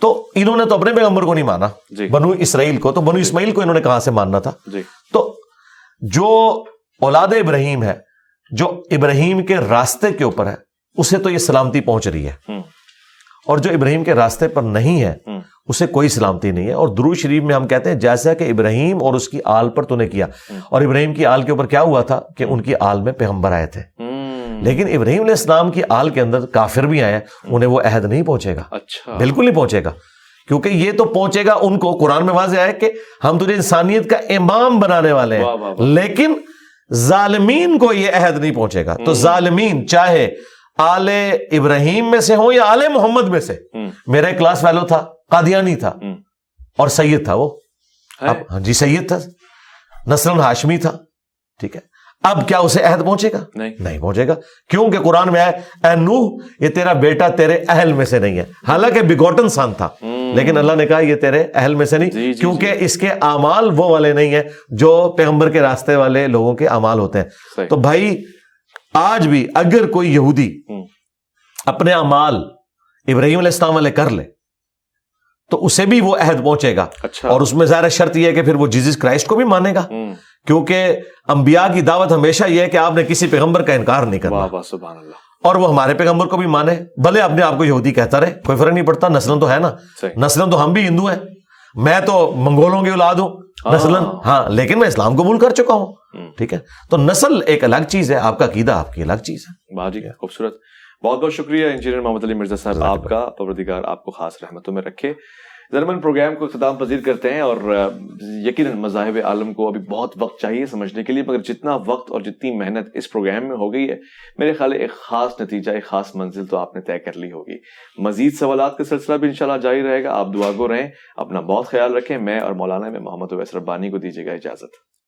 تو انہوں نے تو اپنے پیغمبر کو نہیں مانا جی۔ بنو اسرائیل کو۔ تو بنو اسماعیل کو انہوں نے کہاں سے ماننا تھا؟ جی۔ تو جو اولاد ابراہیم ہے جو ابراہیم کے راستے کے اوپر ہے اسے تو یہ سلامتی پہنچ رہی ہے۔ اور جو ابراہیم کے راستے پر نہیں ہے اسے کوئی سلامتی نہیں ہے اور درو شریف میں ہم کہتے ہیں جیسا کہ ابراہیم اور اس کی آل پر تو نے کیا۔ اور ابراہیم کی آل کے اوپر کیا ہوا تھا کہ ان کی آل میں پیغمبر آئے تھے۔ لیکن ابراہیم علیہ السلام کی آل کے اندر کافر بھی آئے ہیں انہیں وہ عہد نہیں پہنچے گا۔ اچھا۔ بالکل نہیں پہنچے گا۔ کیونکہ یہ تو پہنچے گا ان کو۔ قرآن میں واضح ہے کہ ہم تجھے انسانیت کا امام بنانے والے ہیں۔ لیکن ظالمین کو یہ عہد نہیں پہنچے گا۔ تو ظالمین چاہے آل ابراہیم میں سے ہوں یا آل محمد میں سے۔ میرا ایک کلاس فیلو تھا۔ قادیانی تھا اور سید تھا وہ۔ ہاں جی سید تھا۔ نسل ہاشمی تھا۔ ٹھیک ہے۔ اب کیا اسے عہد پہنچے گا؟ نہیں۔ نہیں پہنچے گا۔ کیونکہ قرآن میں آئے اے نوح یہ تیرا بیٹا تیرے اہل میں سے نہیں ہے۔ حالانکہ بگوٹن سان تھا۔ لیکن اللہ نے کہا یہ تیرے اہل میں سے جی، نہیں جی، کیونکہ اس کے اعمال وہ والے نہیں ہیں جو پیغمبر کے راستے والے لوگوں کے اعمال ہوتے ہیں۔ تو بھائی آج بھی اگر کوئی یہودی اپنے اعمال ابراہیم علیہ السلام والے کر لے تو اسے بھی وہ عہد پہنچے گا۔ اچھا۔ اور اس میں ظاہر شرط یہ ہے کہ پھر وہ جیزس کرائسٹ کو بھی مانے گا۔ کیونکہ انبیاء کی دعوت ہمیشہ یہ ہے کہ آپ نے کسی پیغمبر کا انکار نہیں کرنا۔ سبحان اللہ۔ اور وہ ہمارے پیغمبر کو بھی مانے۔ بھلے اپنے آپ کو یہودی کہتا رہے کوئی فرق نہیں پڑتا نسلن تو ہے نا۔ نسلن تو ہم بھی ہندو ہیں۔ میں تو منگولوں کی اولاد ہوں ہاں۔ نسلن ہاں لیکن میں اسلام قبول کر چکا ہوں۔ ٹھیک ہے؟ تو نسل ایک الگ چیز ہے آپ کا عقیدہ آپ کی الگ چیز ہے۔ جی خوبصورت۔ بہت بہت شکریہ انجینئر محمد علی مرزا صاحب آپ کا پروردگار آپ کو خاص رحمتوں میں رکھے۔ ضرمن پروگرام کو اختتام پذیر کرتے ہیں اور یقیناً مذاہب عالم کو ابھی بہت وقت چاہیے سمجھنے کے لیے مگر جتنا وقت اور جتنی محنت اس پروگرام میں ہو گئی ہے میرے خیال ایک خاص نتیجہ ایک خاص منزل تو آپ نے طے کر لی ہوگی۔ مزید سوالات کا سلسلہ بھی انشاءاللہ جاری رہے گا۔ آپ دعا گو رہیں اپنا بہت خیال رکھیں۔ میں اور مولانا میں محمد اویس ربانی کو دیجیے گا اجازت۔